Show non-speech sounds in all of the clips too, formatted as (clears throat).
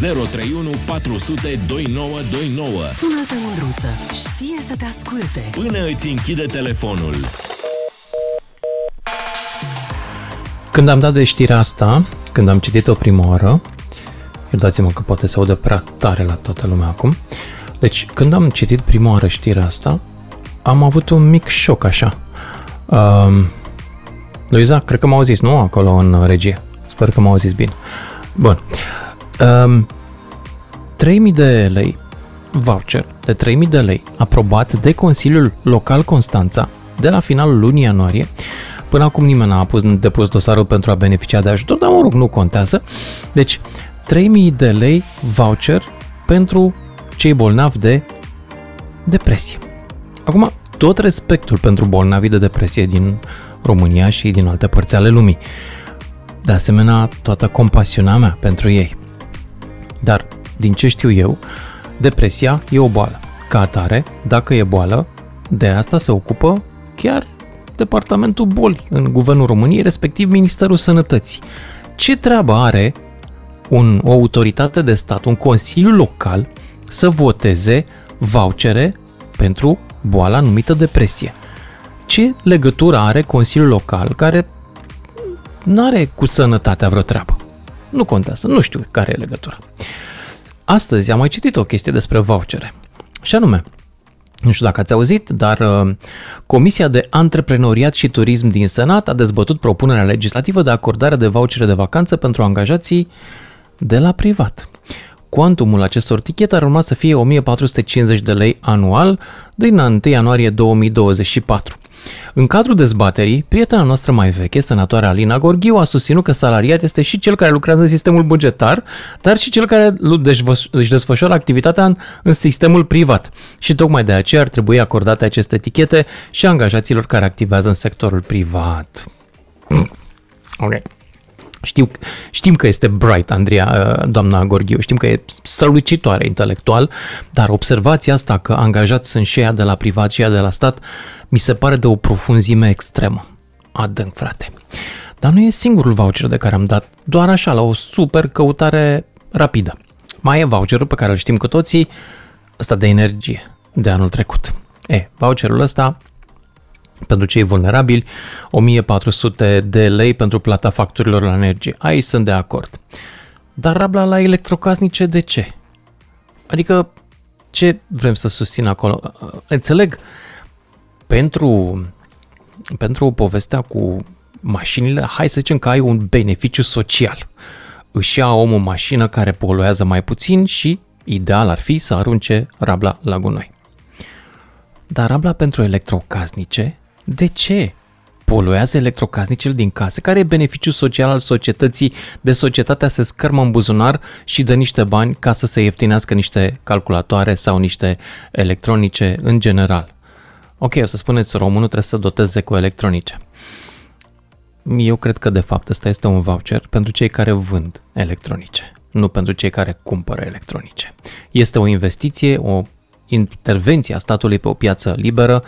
031 400 2929. Sună-te, Mândruță. Știe să te asculte. Până îți închide telefonul. Când am dat de știrea asta, când am citit-o prima oară, iertați-mă că poate se aude prea tare la toată lumea acum, deci când am citit prima oară știrea asta, am avut un mic șoc așa. Um, Luiza, cred că m-au zis, nu, acolo în regie. Sper că m-au zis bine. Bun. Um, 3000 de lei voucher de 3000 de lei aprobat de Consiliul Local Constanța de la finalul lunii ianuarie. Până acum nimeni n-a pus, depus dosarul pentru a beneficia de ajutor, dar mă rog, nu contează. Deci, 3000 de lei voucher pentru cei bolnavi de depresie. Acum, tot respectul pentru bolnavii de depresie din România și din alte părți ale lumii. De asemenea, toată compasiunea mea pentru ei. Dar, din ce știu eu, depresia e o boală. Ca atare, dacă e boală, de asta se ocupă chiar Departamentul Boli în Guvernul României, respectiv Ministerul Sănătății. Ce treabă are un, o autoritate de stat, un consiliu local, să voteze vouchere pentru boala numită depresie? Ce legătură are Consiliul Local, care nu are cu sănătatea vreo treabă? Nu contează, nu știu care e legătura. Astăzi am mai citit o chestie despre vouchere. Și anume, nu știu dacă ați auzit, dar uh, Comisia de Antreprenoriat și Turism din Senat a dezbătut propunerea legislativă de acordare de vouchere de vacanță pentru angajații de la privat. Cuantumul acestor tichete ar urma să fie 1450 de lei anual din 1 ianuarie 2024. În cadrul dezbaterii, prietena noastră mai veche, senatoarea Alina Gorghiu, a susținut că salariat este și cel care lucrează în sistemul bugetar, dar și cel care își desfășoară activitatea în, în sistemul privat. Și tocmai de aceea ar trebui acordate aceste etichete și angajaților care activează în sectorul privat. ok. Știu, știm că este bright, Andria, uh, doamna Gorghiu, știm că e strălucitoare intelectual, dar observația asta că angajați sunt și ea de la privat și ea de la stat, mi se pare de o profunzime extremă. Adânc, frate. Dar nu e singurul voucher de care am dat, doar așa, la o super căutare rapidă. Mai e voucherul pe care îl știm cu toții, ăsta de energie, de anul trecut. E, voucherul ăsta pentru cei vulnerabili, 1400 de lei pentru plata facturilor la energie. Aici sunt de acord. Dar rabla la electrocasnice de ce? Adică ce vrem să susțin acolo? Înțeleg, pentru, pentru povestea cu mașinile, hai să zicem că ai un beneficiu social. Își ia omul o mașină care poluează mai puțin și ideal ar fi să arunce rabla la gunoi. Dar rabla pentru electrocasnice de ce? Poluează electrocasnicele din case? Care e beneficiul social al societății de societatea se scărmă în buzunar și dă niște bani ca să se ieftinească niște calculatoare sau niște electronice în general? Ok, o să spuneți, românul trebuie să doteze cu electronice. Eu cred că de fapt ăsta este un voucher pentru cei care vând electronice, nu pentru cei care cumpără electronice. Este o investiție, o intervenție a statului pe o piață liberă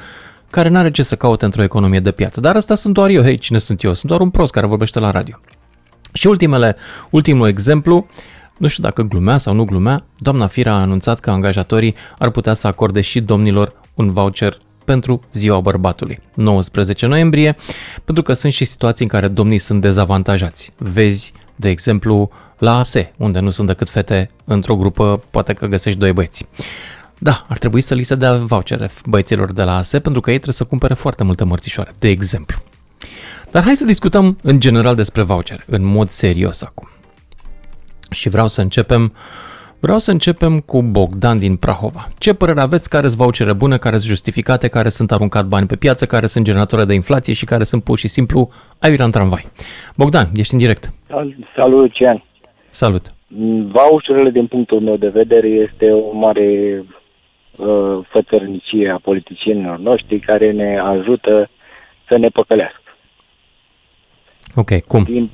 care nu are ce să caute într-o economie de piață. Dar asta sunt doar eu. Hei, cine sunt eu? Sunt doar un prost care vorbește la radio. Și ultimele, ultimul exemplu, nu știu dacă glumea sau nu glumea, doamna Fira a anunțat că angajatorii ar putea să acorde și domnilor un voucher pentru ziua bărbatului, 19 noiembrie, pentru că sunt și situații în care domnii sunt dezavantajați. Vezi, de exemplu, la ASE, unde nu sunt decât fete într-o grupă, poate că găsești doi băieți. Da, ar trebui să li se dea vouchere băieților de la ASE pentru că ei trebuie să cumpere foarte multe mărțișoare, de exemplu. Dar hai să discutăm în general despre voucher, în mod serios acum. Și vreau să începem Vreau să începem cu Bogdan din Prahova. Ce părere aveți? Care sunt vouchere bune, care sunt justificate, care sunt aruncat bani pe piață, care sunt generatoare de inflație și care sunt pur și simplu aiurea în tramvai? Bogdan, ești în direct. Salut, Lucian. Salut. Voucherele, din punctul meu de vedere, este o mare uh, fățărnicie a politicienilor noștri care ne ajută să ne păcălească. Ok, cum? Din,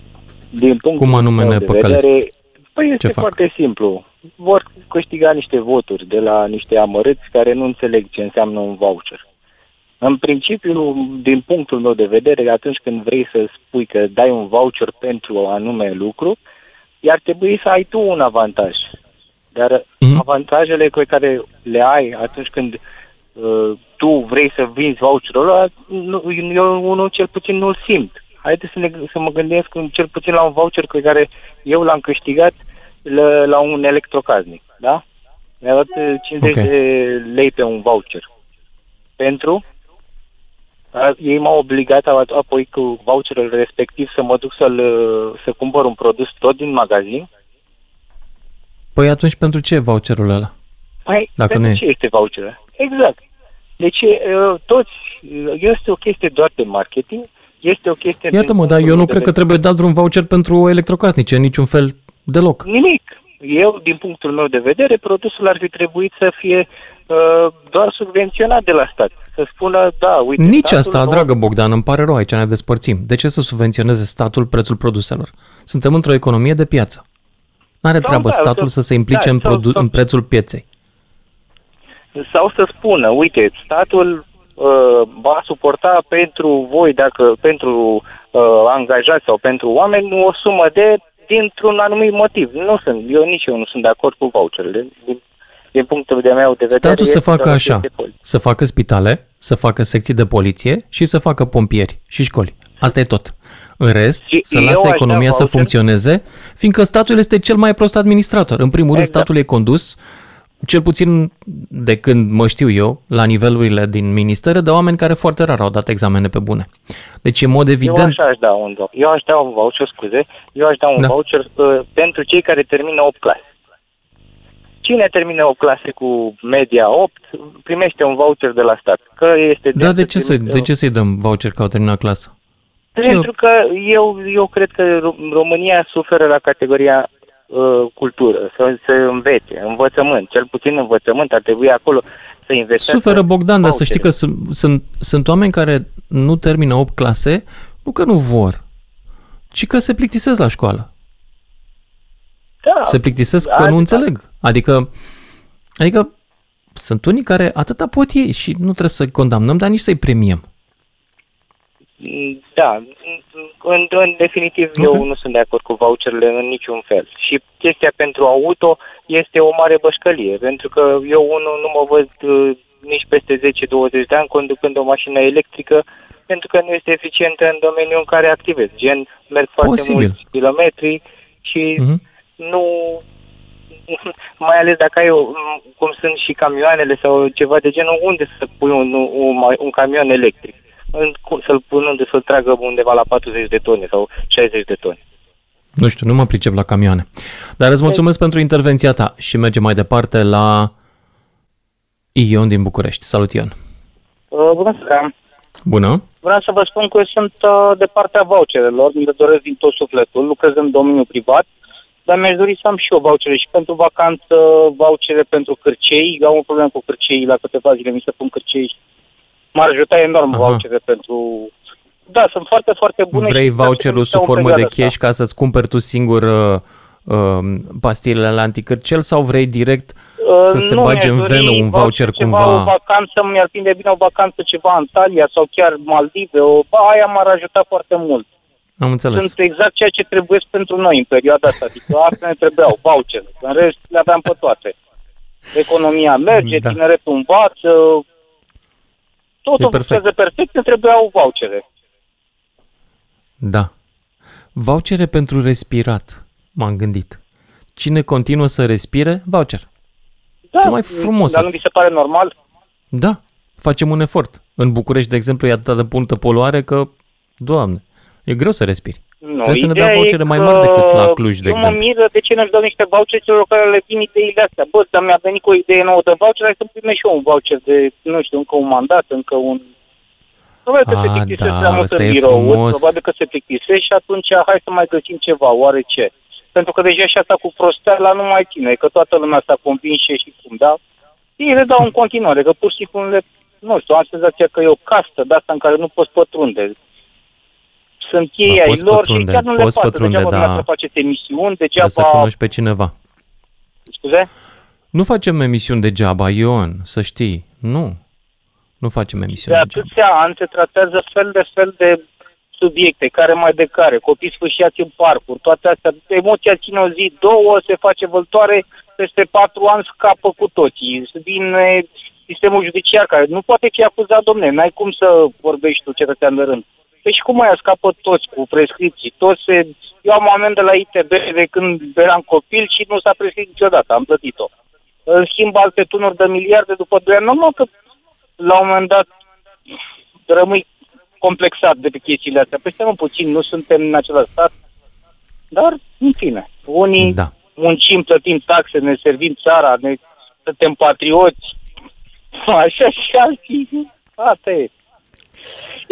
din punctul cum anume meu ne de păcălesc? vedere, păi este Ce fac? foarte simplu. Vor câștiga niște voturi de la niște amărâți care nu înțeleg ce înseamnă un voucher. În principiu, din punctul meu de vedere, atunci când vrei să spui că dai un voucher pentru o anume lucru, ar trebui să ai tu un avantaj Dar Mhm. avantajele pe care le ai atunci când uh, tu vrei să vinzi voucherul ăla, nu, eu unul cel puțin nu-l simt. Haideți să, ne, să mă gândesc în- cel puțin la un voucher pe care eu l-am câștigat la, la un electrocaznic, da? Mi-a dat uh, 50 Ok. de lei pe un voucher. Pentru a, ei m-au obligat a- apoi cu voucherul respectiv să mă duc să-l, uh, să cumpăr un produs tot din magazin. Păi atunci pentru ce voucherul ăla? Păi, Dacă pentru nu e. ce este voucherul? Exact. Deci, uh, toți, uh, este o chestie doar de marketing, este o chestie... Iartă-mă, din dar eu punctul nu meu cred de că trebuie dat vreun voucher pentru electrocasnice, în niciun fel deloc. Nimic. Eu, din punctul meu de vedere, produsul ar fi trebuit să fie uh, doar subvenționat de la stat. Să spună, da, uite... Nici statul asta, nu- dragă Bogdan, îmi pare rău, aici ne despărțim. De ce să subvenționeze statul prețul produselor? Suntem într-o economie de piață. N-are Sau treabă da, statul sau- să se implice da, în, sau- produ- sau- în prețul pieței. Sau să spună, uite, statul uh, va suporta pentru voi, dacă pentru uh, angajați sau pentru oameni, o sumă de dintr-un anumit motiv. Nu sunt, eu nici eu nu sunt de acord cu voucherele. Din, din punctul de meu de vedere... Statul să este facă doar o așa, chestie politică. să facă spitale, să facă secții de poliție și să facă pompieri și școli. Asta e tot. În rest, Și să eu lase aș da economia să voucher- funcționeze, fiindcă statul este cel mai prost administrator. În primul rând, Exact. statul e condus, cel puțin de când mă știu eu, la nivelurile din ministere, de oameni care foarte rar au dat examene pe bune. Deci, în mod Eu evident, așa aș da un voucher. Eu aș da un voucher, scuze, eu aș da un Da. voucher uh, pentru cei care termină 8 clase. Cine termină 8 clase cu media 8 primește un voucher de la stat. Că este da, de să ce, să, trimite- de ce să-i dăm voucher că au terminat clasă? Pentru că eu, eu cred că Ro- România suferă la categoria uh, cultură, să, să învețe, învățământ, cel puțin învățământ ar trebui acolo să investească. Suferă Bogdan, dar să știi că vouchere. sunt, sunt, sunt oameni care nu termină 8 clase, nu că nu vor, ci că se plictisesc la școală. da, Se plictisesc că Adică- nu înțeleg. Adică, adică sunt unii care atâta pot ei și nu trebuie să-i condamnăm, dar nici să-i premiem. Da, în, în definitiv Ok. eu nu sunt de acord cu voucherele în niciun fel. Și chestia pentru auto este o mare bășcălie, pentru că eu unul nu mă văd uh, nici peste 10-20 de ani conducând o mașină electrică, pentru că nu este eficientă în domeniul în care activez. Gen, merg foarte Posibil. mulți kilometri și Mhm. nu (laughs) mai ales dacă ai, o, cum sunt și camioanele sau ceva de genul, unde să pui un, un, un camion electric? În, cum, să-l pun unde să-l tragă undeva la 40 de tone sau 60 de tone. Nu știu, nu mă pricep la camioane. Dar îți mulțumesc pentru intervenția ta și mergem mai departe la Ion din București. Salut, Ion! Uh, Bună seara! Bună! Vreau să vă spun că eu sunt uh, de partea voucherelor, mi le doresc din tot sufletul, lucrez în domeniul privat, dar mi-aș dori să am și eu vouchere și pentru vacanță, vouchere pentru cârcei, am o problemă cu cârcei, la câteva zile mi se pun cârcei. M-ar ajuta enorm Aha. vouchere pentru... Da, sunt foarte, foarte bune. Vrei și voucherul stau sub în formă de perioada cash ca să-ți cumperi tu singur uh, uh, pastilele la anticârcel sau vrei direct asta. să se Nu, bage în mi-aș dori venă un voucher ceva, cumva? o vacanță, mi-ar prinde bine o vacanță ceva în Italia sau chiar Maldive, o, ba, aia m-ar ajuta foarte mult. Am înțeles. sunt exact ceea ce trebuie pentru noi în perioada asta. Adică (laughs) asta ne trebuiau, voucher. În rest le aveam pe toate. Economia merge, Da. da. tineretul învață, totul E perfect. funcționează perfect, ne trebuiau vouchere. Da. Vouchere pentru respirat, m-am gândit. Cine continuă să respire, voucher. Da, Cel mai frumos Dar ar nu fi. vi se pare normal? Da, facem un efort. În București, de exemplu, e atât de multă poluare că, doamne, e greu să respiri. Nu, Trebuie să ne ideea dea e vouchere mai că mari decât la Cluj, de eu exemplu. mă miră de ce nu-și dau niște vouchere celor care le vin ideile astea. Bă, dar mi-a venit cu o idee nouă de voucher, hai să primești și eu un voucher de, nu știu, încă un mandat, încă un... Probabil că A, se plictisesc da, prea mult asta în e birouri, frumos. probabil că se plictisesc și atunci hai să mai găsim ceva, oare ce? Pentru că deja și asta cu prosteala nu mai ține, că toată lumea s-a convins și și cum, da? Ei le dau în continuare, că pur și simplu le, nu știu, am senzația că e o castă de asta în care nu poți pătrunde. Sunt ei Ba, ai poți lor pătrunde, și chiar nu le poți pasă. pătrunde, degeaba da. dumneavoastră faceți emisiuni, Trebuie să degeaba... cunoști pe cineva. Scuze? Nu facem emisiuni degeaba, Ion, să știi. Nu. Nu facem De emisiuni degeaba. atâția ani se tratează fel de fel de subiecte, care mai de care, copii sfârșiați în parcuri, toate astea, emoția ține o zi, două, se face văltoare, peste patru ani scapă cu toții. Vine sistemul judiciar care nu poate fi acuzat, domne, n-ai cum să vorbești tu cetățean de rând. Deci cum mai scapă toți cu prescripții, toți se... Eu am o amendă la ITB de când eram copil și nu s-a prescris niciodată, am plătit-o. În schimb, alte tunuri de miliarde după 2 ani, nu, că la un moment dat rămâi complexat de pe chestiile astea. Păi stai puțin, nu suntem în același stat, dar, în fine, unii da. muncim, plătim taxe, ne servim țara, ne suntem patrioți, (laughs) așa și alții, asta e.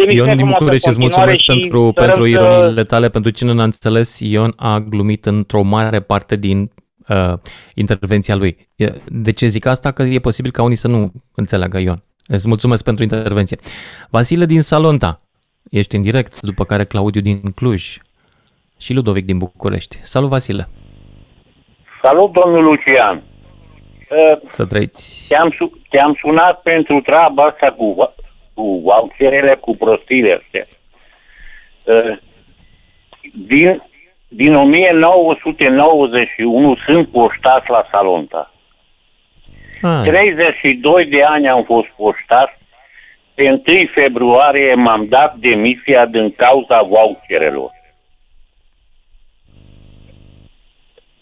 Ion din București, îți mulțumesc pentru, pentru ironiile tale. Pentru cine n-a înțeles, Ion a glumit într-o mare parte din uh, intervenția lui. De ce zic asta? Că e posibil ca unii să nu înțeleagă Ion. Îți mulțumesc pentru intervenție. Vasile din Salonta, ești în direct, după care Claudiu din Cluj și Ludovic din București. Salut, Vasile! Salut, domnul Lucian! Să trăiți! Te-am, te-am sunat pentru treaba asta cu, cu voucherele, cu prostile astea. Din, din 1991 sunt poștați la Salonta. Ah. 32 de ani am fost poștat. Pe 1 februarie m-am dat demisia din cauza voucherelor.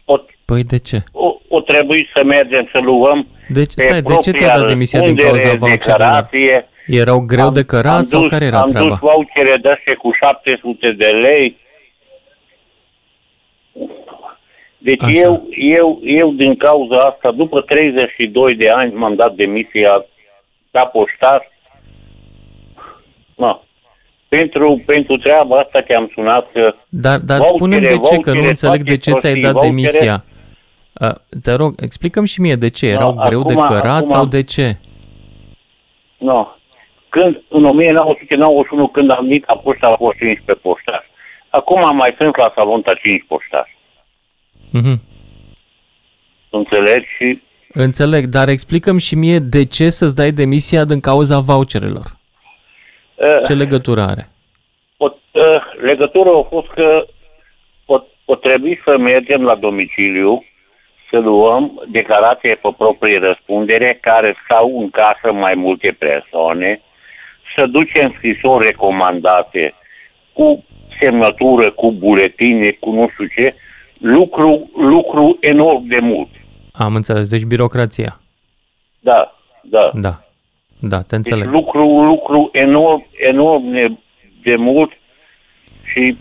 O, păi de ce? O, o trebuie să mergem să luăm deci, stai, de ce ți-a dat demisia din cauza voucherelor? Erau greu am, de cărat sau dus, care era am treaba? Am dus vouchere de cu 700 de lei. Deci eu, eu, eu din cauza asta, după 32 de ani m-am dat demisia ca poștar. No. Pentru, pentru treaba asta te-am sunat că Dar, dar spune de ce, că nu înțeleg de ce ți-ai dat vouchere, demisia. Uh, te rog, explicăm și mie de ce. Erau no, greu acum, de cărat acum, sau de ce? Nu. No. Când, în 1991, când am venit la poștă, a fost 15 poștari. Acum mai sunt la Salonta 5 poștari. Mm-hmm. Înțelegi? Și... Înțeleg, dar explicăm și mie de ce să-ți dai demisia din cauza voucherelor. Uh, ce legătură are? O, uh, legătura a fost că o, o trebuie să mergem la domiciliu să luăm declarație pe proprie răspundere care stau în casă mai multe persoane, să ducem scrisori recomandate cu semnătură, cu buletine, cu nu știu ce, lucru, lucru enorm de mult. Am înțeles, deci birocrația. Da, da. Da, da, te înțeleg. Deci lucru, lucru enorm, enorm de, de mult și...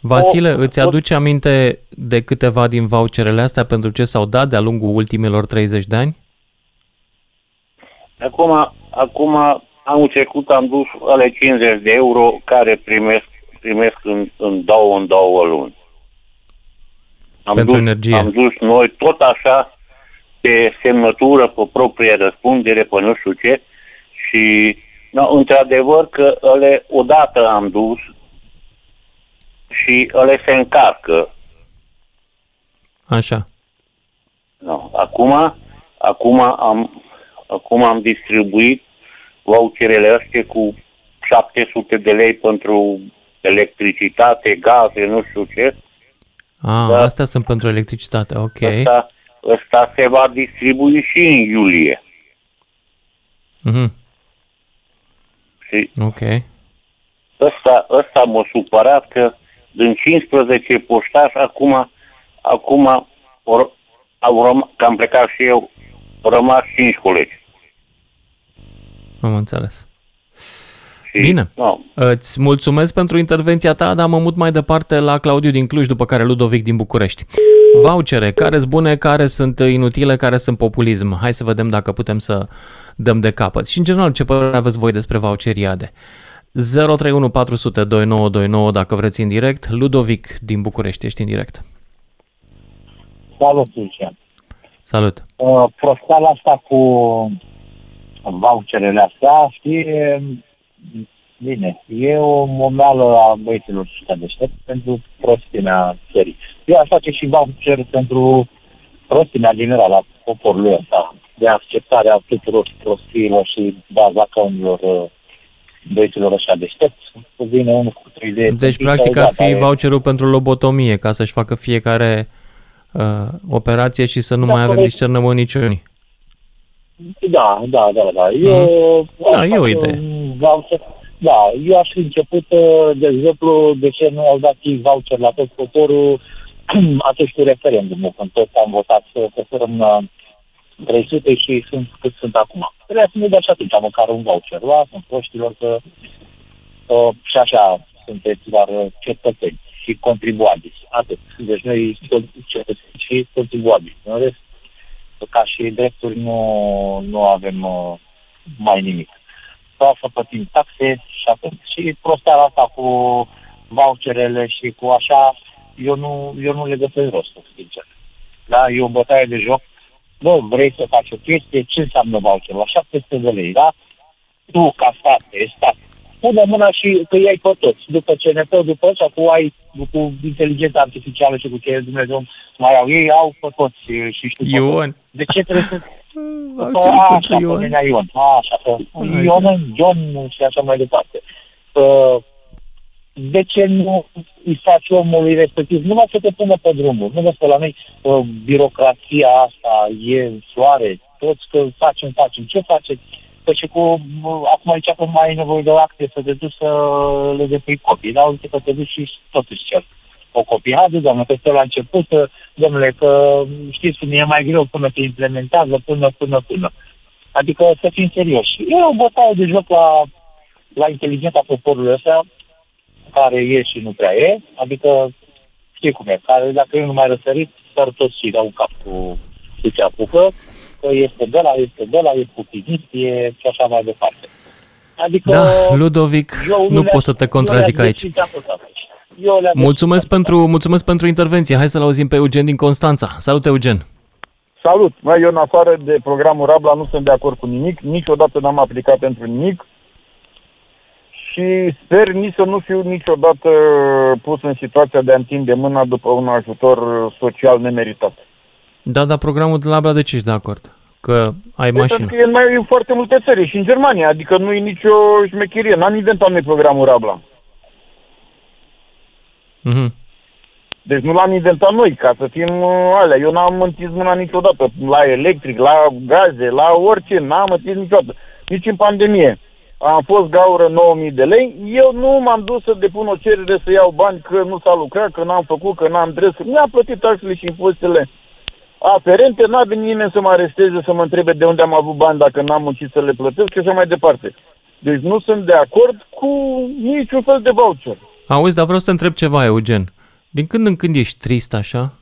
Vasile, o, îți aduce aminte de câteva din voucherele astea pentru ce s-au dat de-a lungul ultimilor 30 de ani? Acum, acum anul trecut am dus ale 50 de euro care primesc, primesc în, în două, în două luni. Am pentru dus, energie. Am dus noi tot așa pe semnătură, pe proprie răspundere, pe nu știu ce și no, într-adevăr că ele odată am dus și ele se încarcă. Așa. No, acum, acum, am, acum am distribuit voucherele astea cu 700 de lei pentru electricitate, gaze, nu știu ce. Ah, da. astea sunt pentru electricitate, ok. Asta, asta se va distribui și în iulie. Mhm. Și ok. Ăsta, ăsta m-a supărat că din 15 poștași acum, acum or, au răm, că am plecat și eu, au rămas 5 colegi. Am înțeles. Și, Bine. No. Îți mulțumesc pentru intervenția ta, dar mă mut mai departe la Claudiu din Cluj, după care Ludovic din București. Vouchere, care sunt bune, care sunt inutile, care sunt populism. Hai să vedem dacă putem să dăm de capăt. Și în general, ce părere aveți voi despre voucheriade? 031 400 2929 dacă vreți în direct. Ludovic din București, ești în direct. Salut, Lucian. Salut. Uh, prosteala asta cu voucherele astea, știi, Bine, e o momeală a băieților ăștia deștept pentru prostimea țării. Eu aș face și voucher pentru prostimea generală a poporului ăsta, de acceptarea tuturor prostiilor și baza caunilor uh, băieților ăștia deștepți, vine unul cu 3 de Deci, practic, ar fi voucherul pentru lobotomie, ca să-și facă fiecare uh, operație și să nu Da, mai avem corect. discernământ niciunii. Da, da, da, da. Eu, Da, aș e o face idee. un Voucher. Da, eu aș fi început, uh, de exemplu, de ce nu au dat ei voucher la tot poporul (clears throat) atunci cu referendumul, când toți am votat să preferăm uh, 300 și sunt cât sunt acum. Trebuia să ne dea și atunci măcar un voucher. Lasă proștilor că uh, și așa sunteți doar uh, cetățeni și contribuabili. Atât. Deci noi cetățeni și contribuabili. În rest, ca și drepturi nu, nu avem uh, mai nimic. Sau să plătim taxe și atât. Și prosteala asta cu voucherele și cu așa, eu nu, eu nu le găsesc rostul, sincer. Da, e o bătaie de joc. Bă, vrei să faci o chestie, ce înseamnă voucherul? La 700 de lei, da? Tu, ca stat, e stat. Pune mâna și că iei pe toți. După CNP, după ăsta, cu ai cu inteligența artificială și cu ce Dumnezeu mai au ei, au pe toți și și știu pe toți. Ion. De ce trebuie să... (laughs) Voucherul Așa, pentru pe Ion. nenea Ion. Așa, pe Așa. Ion, Ion și așa mai departe. Uh, De ce nu îi faci omului respectiv? Numai să te pună pe drumul. Nu vezi că la noi uh, birocrația asta e soare, toți că facem, facem. Ce faceți? Păi și cu, uh, acum aici că mai ai nevoie de o acte să te duci să le depui copii, dar uite că te duci și totuși cer o copie. Haide, doamne, că stă la început, uh, domnule, că știți cum e mai greu până te implementează, până, până, până. Adică să fim serioși. E o bătaie de joc la, la inteligența poporului ăsta, care e și nu prea e, adică știi cum e, care dacă eu nu mai răsărit, dar toți și dau un cap cu cu ce apucă, că este de la, este de la, e putinist, e și așa mai departe. Adică Da, Ludovic, eu nu le-aș- pot să te eu contrazic le-aș aici. deschide atât aici. Eu le-am Mulțumesc deschis pentru, mulțumesc pentru intervenție. Hai să-l auzim pe Eugen din Constanța. Salut, Eugen. Salut! Mă, eu în afară de programul Rabla nu sunt de acord cu nimic, niciodată n-am aplicat pentru nimic și sper nici să nu fiu niciodată pus în situația de a întinde mâna după un ajutor social nemeritat. Da, dar programul de la Abra de ce ești de acord? Că ai Păi mașină. Pentru că e în mai în foarte multe țări și în Germania, adică nu e nicio șmecherie. N-am inventat noi programul Rabla. Mhm. Deci nu l-am inventat noi, ca să fim uh, alea. Eu n-am întins mâna niciodată la electric, la gaze, la orice. N-am întins niciodată. Nici în pandemie. Am fost gaură 9000 de lei. Eu nu m-am dus să depun o cerere să iau bani că nu s-a lucrat, că n-am făcut, că n-am dres. Mi-am plătit taxele și impozitele aferente. N-a venit nimeni să mă aresteze, să mă întrebe de unde am avut bani dacă n-am muncit să le plătesc și așa mai departe. Deci nu sunt de acord cu niciun fel de voucher. Auzi, dar vreau să te întreb ceva, Eugen. Din când în când ești trist așa?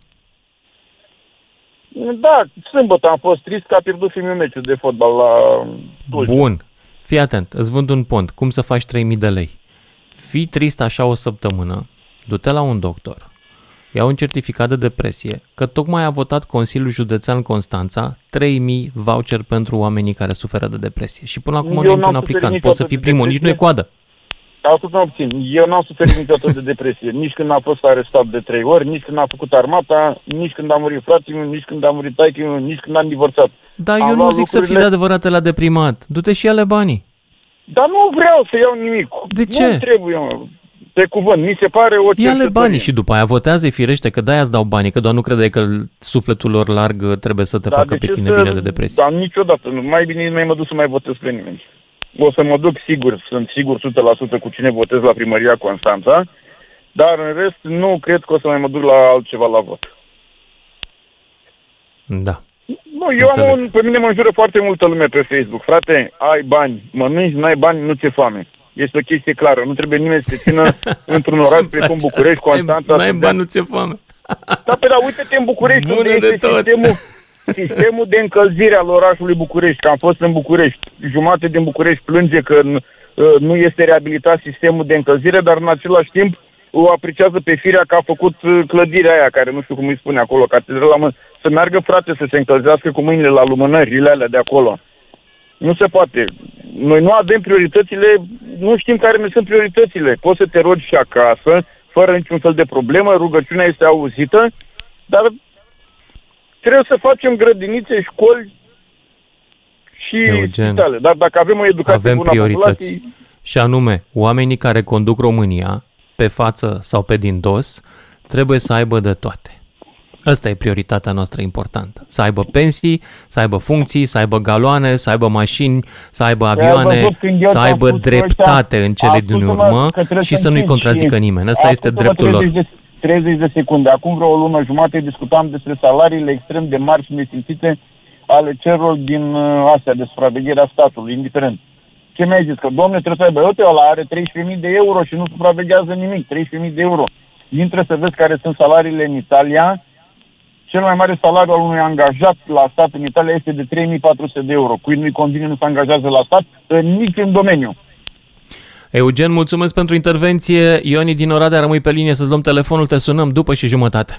Da, sâmbătă am fost trist că a pierdut fiul meu meciul de fotbal la Tulcea. Bun. Fii atent, îți vând un pont. Cum să faci 3000 de lei? Fii trist așa o săptămână, du-te la un doctor, ia un certificat de depresie, că tocmai a votat Consiliul Județean Constanța 3000 voucher pentru oamenii care suferă de depresie. Și până acum Eu nu e niciun n-am suferit aplicant. Poți să niciodată fii de primul, nici nu e depresie. coadă. Atât nu obțin. Eu n-am suferit niciodată de depresie. Nici când am fost arestat de trei ori, nici când am făcut armata, nici când a murit fratele meu, nici când a murit taică meu, nici când am divorțat. Dar Am eu nu luat zic să fii lucrurile- de adevărat la deprimat. Du-te și ale banii. Dar nu vreau să iau nimic. De ce? Nu trebuie, mă. Pe cuvânt, mi se pare o Ia-le cercetărie. banii și după aia votează firește că de-aia îți dau banii, că doar nu crede că sufletul lor larg trebuie să te Dar facă de pe ce tine să- bine de depresie. Dar niciodată. nu. Mai bine nu mai mă duc să mai votez pe nimeni. O să mă duc sigur, sunt sigur 100% cu cine votez la primăria Constanța, dar în rest nu cred că o să mai mă duc la altceva la vot. Da. Nu, eu Înțeleg. am un, pe mine mă înjură foarte multă lume pe Facebook. Frate, ai bani, mănânci, n-ai bani, nu ți-e foame. Este o chestie clară. Nu trebuie nimeni să te țină (laughs) într-un oraș Ce-mi precum place București, asta. Constanța. N-ai să bani, dea- nu ți-e foame. (laughs) Da, pe da, uite-te în București, Bună unde de este tot. sistemul, (laughs) sistemul de încălzire al orașului București, că am fost în București. Jumate din București plânge că uh, nu este reabilitat sistemul de încălzire, dar în același timp o apreciază pe firea că a făcut uh, clădirea aia, care nu știu cum îi spune acolo, catedrala, mă, să meargă frate să se încălzească cu mâinile la lumânările alea de acolo. Nu se poate. Noi nu avem prioritățile, nu știm care ne sunt prioritățile. Poți să te rogi și acasă, fără niciun fel de problemă, rugăciunea este auzită, dar trebuie să facem grădinițe, școli și Eugen, spitale. Dar dacă avem o educație Avem bună a priorități. populației, și anume oamenii care conduc România, pe față sau pe din dos, trebuie să aibă de toate. Asta e prioritatea noastră importantă. Să aibă pensii, să aibă funcții, să aibă galoane, să aibă mașini, să aibă avioane, să aibă dreptate în cele din urmă și să nu-i contrazică nimeni. Asta este dreptul lor. De, 30 de secunde. Acum vreo o lună jumate discutam despre salariile extrem de mari și nesimțite ale celor din uh, astea de supraveghere a statului, indiferent. Ce mi-ai zis? Că domnule trebuie să aibă, uite, ăla are 13.000 de euro și nu supraveghează nimic, 13.000 de euro. Intră să vezi care sunt salariile în Italia, cel mai mare salariu al unui angajat la stat în Italia este de 3400 de euro. Cui nu-i convine nu se angajează la stat în niciun domeniu. Eugen, mulțumesc pentru intervenție. Ioni din Oradea, rămâi pe linie să-ți luăm telefonul, te sunăm după și jumătate.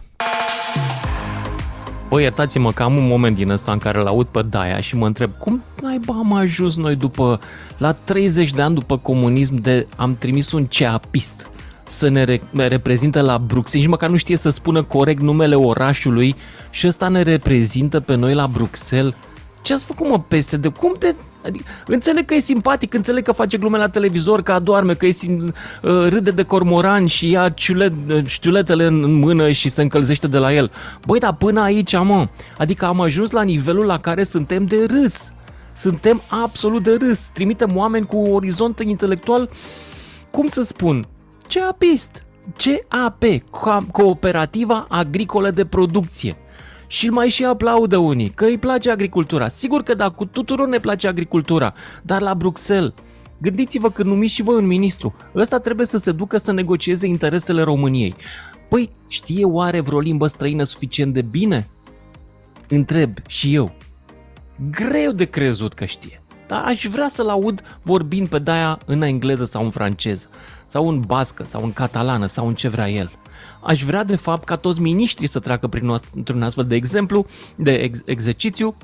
O, iertați-mă că am un moment din ăsta în care îl aud pe Daia și mă întreb cum naiba am ajuns noi după, la 30 de ani după comunism, de am trimis un ceapist să ne re- reprezinte la Bruxelles, nici măcar nu știe să spună corect numele orașului și ăsta ne reprezintă pe noi la Bruxelles. Ce ați făcut, mă, PSD? Cum te... Adică, înțeleg că e simpatic, înțeleg că face glume la televizor, că adorme, că e sim, uh, râde de cormoran și ia ciulet, știuletele în mână și se încălzește de la el. Băi, dar până aici, mă, adică am ajuns la nivelul la care suntem de râs. Suntem absolut de râs. Trimitem oameni cu orizont intelectual, cum să spun, CAPist. CAP, Cooperativa Agricolă de Producție. Și îl mai și aplaudă unii, că îi place agricultura. Sigur că da, cu tuturor ne place agricultura, dar la Bruxelles, gândiți-vă că numiți și voi un ministru. Ăsta trebuie să se ducă să negocieze interesele României. Păi, știe oare vreo limbă străină suficient de bine? Întreb și eu. Greu de crezut că știe. Dar aș vrea să-l aud vorbind pe daia în engleză sau în franceză sau în bască, sau în catalană, sau în ce vrea el. Aș vrea, de fapt, ca toți miniștrii să treacă prin un astfel de exemplu, de ex- exercițiu,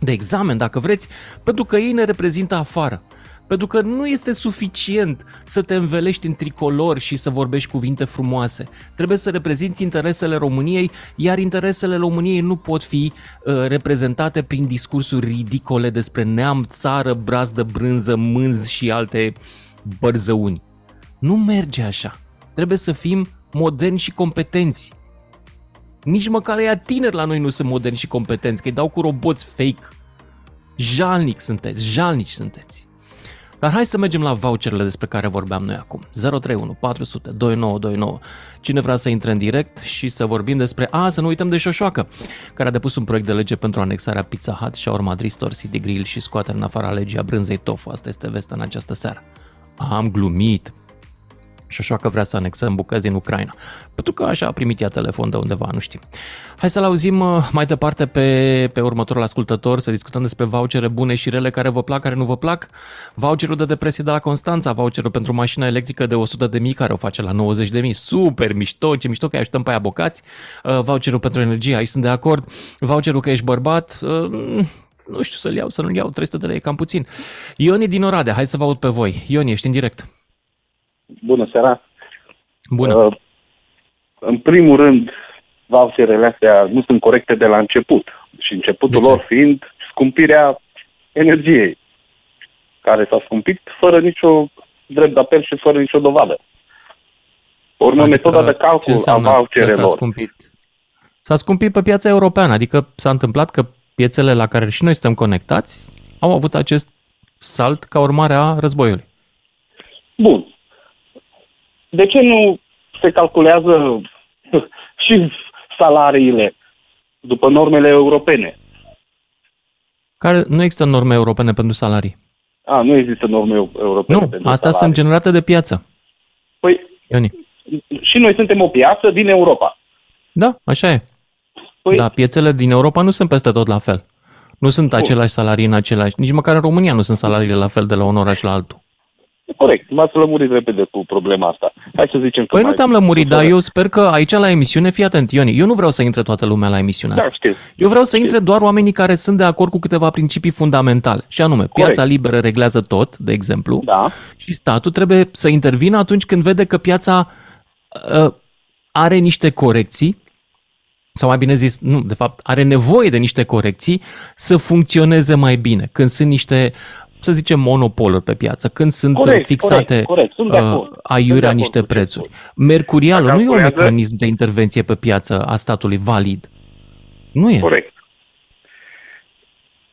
de examen, dacă vreți, pentru că ei ne reprezintă afară. Pentru că nu este suficient să te învelești în tricolor și să vorbești cuvinte frumoase. Trebuie să reprezinți interesele României, iar interesele României nu pot fi uh, reprezentate prin discursuri ridicole despre neam, țară, brazdă, brânză, mânz și alte bărzăuni. Nu merge așa. Trebuie să fim moderni și competenți. Nici măcar ea tineri la noi nu sunt moderni și competenți, că îi dau cu roboți fake. Jalnic sunteți, jalnici sunteți. Dar hai să mergem la voucherele despre care vorbeam noi acum. 031 400 2929. Cine vrea să intre în direct și să vorbim despre... A, să nu uităm de Șoșoacă, care a depus un proiect de lege pentru anexarea Pizza Hut și a urmat Ristor City Grill și scoaterea în afara legii a brânzei tofu. Asta este vestea în această seară. Am glumit și așa că vrea să anexăm bucăți din Ucraina. Pentru că așa a primit ea telefon de undeva, nu știm. Hai să-l auzim uh, mai departe pe, pe următorul ascultător, să discutăm despre vouchere bune și rele care vă plac, care nu vă plac. Voucherul de depresie de la Constanța, voucherul pentru mașina electrică de 100 de mii care o face la 90 de mii. Super mișto, ce mișto că îi ajutăm pe aia bocați. Uh, voucherul pentru energie, aici sunt de acord. Voucherul că ești bărbat, uh, nu știu să-l iau, să nu-l iau, 300 de lei e cam puțin. Ioni din Oradea, hai să vă aud pe voi. Ioni, ești în direct. Bună seara! Bună! Uh, în primul rând, voucherele astea nu sunt corecte de la început. Și începutul lor fiind scumpirea energiei, care s-a scumpit fără nicio drept de apel și fără nicio dovadă. Urmă, adică metoda de calcul a voucherelor. S-a scumpit? S-a scumpit pe piața europeană, adică s-a întâmplat că piețele la care și noi suntem conectați au avut acest salt ca urmare a războiului. Bun de ce nu se calculează (laughs) și salariile după normele europene? Care nu există norme europene pentru salarii. A, nu există norme europene nu, pentru astea salarii. sunt generate de piață. Păi, Ioni. și noi suntem o piață din Europa. Da, așa e. Păi, da, piețele din Europa nu sunt peste tot la fel. Nu sunt Bun. același salarii în același... Nici măcar în România nu sunt salariile la fel de la un oraș la altul. Corect, m-ați lămurit repede cu problema asta. Hai să zicem că Păi nu te-am lămurit, dar eu sper că aici la emisiune, fii atent, Ioni, eu nu vreau să intre toată lumea la emisiunea da, asta. Știu. Eu vreau să intre doar oamenii care sunt de acord cu câteva principii fundamentale. Și anume, Corect. piața liberă reglează tot, de exemplu, da. și statul trebuie să intervină atunci când vede că piața uh, are niște corecții sau mai bine zis, nu, de fapt, are nevoie de niște corecții să funcționeze mai bine. Când sunt niște să zicem, monopoluri pe piață, când sunt Corect, uh, fixate corect, corect, sunt de acord. uh, aiurea Sunt de acord niște cu ce prețuri. spui. Mercurialul Dacă nu e un calculează- mecanism de intervenție pe piață a statului valid. Nu e. Corect.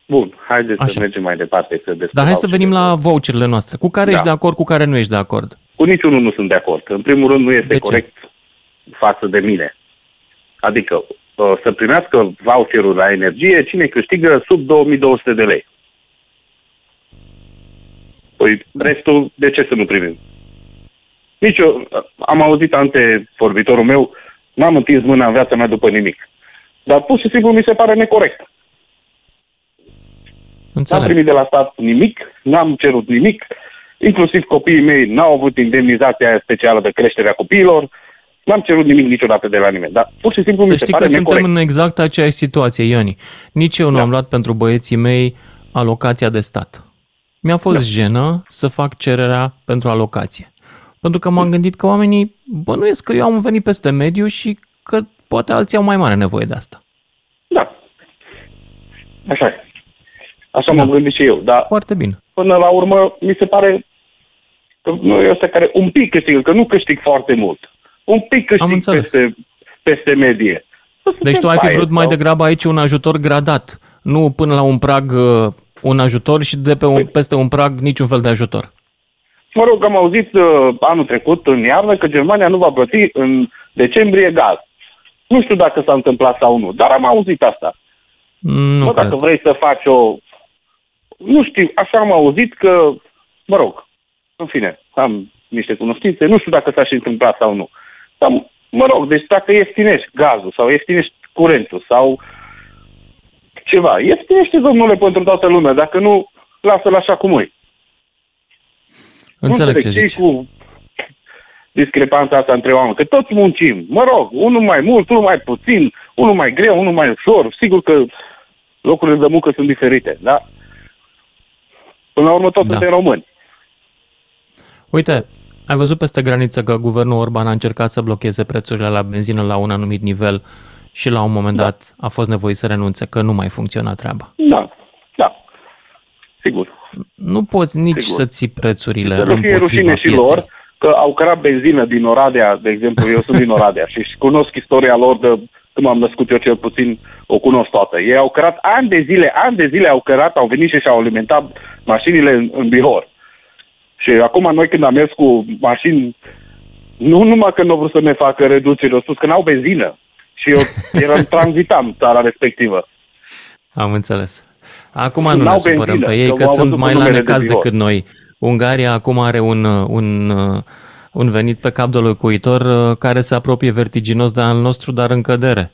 Bun, haideți Așa. să mergem mai departe. Că despre Dar hai să voucherele. venim la voucherele noastre. Cu care Da. ești de acord, cu care nu ești de acord? Cu niciunul nu sunt de acord. În primul rând nu este De ce? corect față de mine. Adică uh, să primească voucherul la energie cine câștigă sub 2200 de lei. Păi restul, de ce să nu primim? Nici eu, uh, am auzit antevorbitorul meu, n-am întins mâna în viața mea după nimic. Dar pur și simplu mi se pare necorect. N-am Înțeleg. primit de la stat nimic, n-am cerut nimic, inclusiv copiii mei n-au avut indemnizația aia specială de creștere a copiilor, n-am cerut nimic niciodată de la nimeni, dar pur și simplu Să mi se știi pare că suntem necorect. în exact aceeași situație, Ioni. Nici eu nu Da. am luat pentru băieții mei alocația de stat. Mi-a fost Da. jenă să fac cererea pentru alocație. Pentru că m-am gândit că oamenii bănuiesc că eu am venit peste mediu și că poate alții au mai mare nevoie de asta. Da. Așa e. Așa Da. m-am gândit și eu, dar Foarte bine. până la urmă mi se pare că noi ăsta care un pic câștigă, că nu câștig foarte mult. Un pic câștig înțeles. peste, peste medie. Să Deci tu ai fi zicem vrut mai sau- degrabă aici un ajutor gradat, nu până la un prag uh, un ajutor și de pe Păi- un, peste un prag niciun fel de ajutor. Mă rog, am auzit uh, anul trecut, în iarnă, că Germania nu va plăti în decembrie gaz. Nu știu dacă s-a întâmplat sau nu, dar am auzit asta. Nu Bă, cred. dacă vrei să faci o... Nu știu, așa am auzit că, mă rog, în fine, am niște cunoștințe, nu știu dacă s-a și întâmplat sau nu. Dar, mă rog, deci dacă ieftinești gazul sau ieftinești curentul sau ceva, ieftinește, domnule, pentru toată lumea. Dacă nu, lasă-l așa cum e. Înțeleg nu ce înțeleg zici. cu discrepanța asta între oameni, că toți muncim. Mă rog, unul mai mult, unul mai puțin, unul mai greu, unul mai ușor. Sigur că locurile de muncă sunt diferite, da? Până la urmă toți Da. suntem români. Uite, ai văzut peste graniță că guvernul Orban a încercat să blocheze prețurile la benzină la un anumit nivel și la un moment dat a fost nevoit să renunțe, că nu mai funcționa treaba. Da, da, sigur. Nu poți nici Sigur. să ții prețurile Să nu fie împotriva rușine și pieței. lor că au cărat benzină din Oradea, de exemplu, eu sunt din Oradea și cunosc istoria lor de când m-am născut eu cel puțin, o cunosc toată. Ei au cărat ani de zile, ani de zile au cărat, au venit și și-au alimentat mașinile în, în Bihor. Și acum noi când am mers cu mașini, nu numai că nu au vrut să ne facă reduceri, au spus că n-au benzină. Și eu eram (laughs) tranzitam țara respectivă. Am înțeles. Acum nu N-au ne supărăm benzină, pe ei, că că m-au sunt văzut mai cu la numele de necaz Bihor. decât noi. Ungaria acum are un, un, un venit pe cap de locuitor uh, care se apropie vertiginos de al nostru, dar în cădere,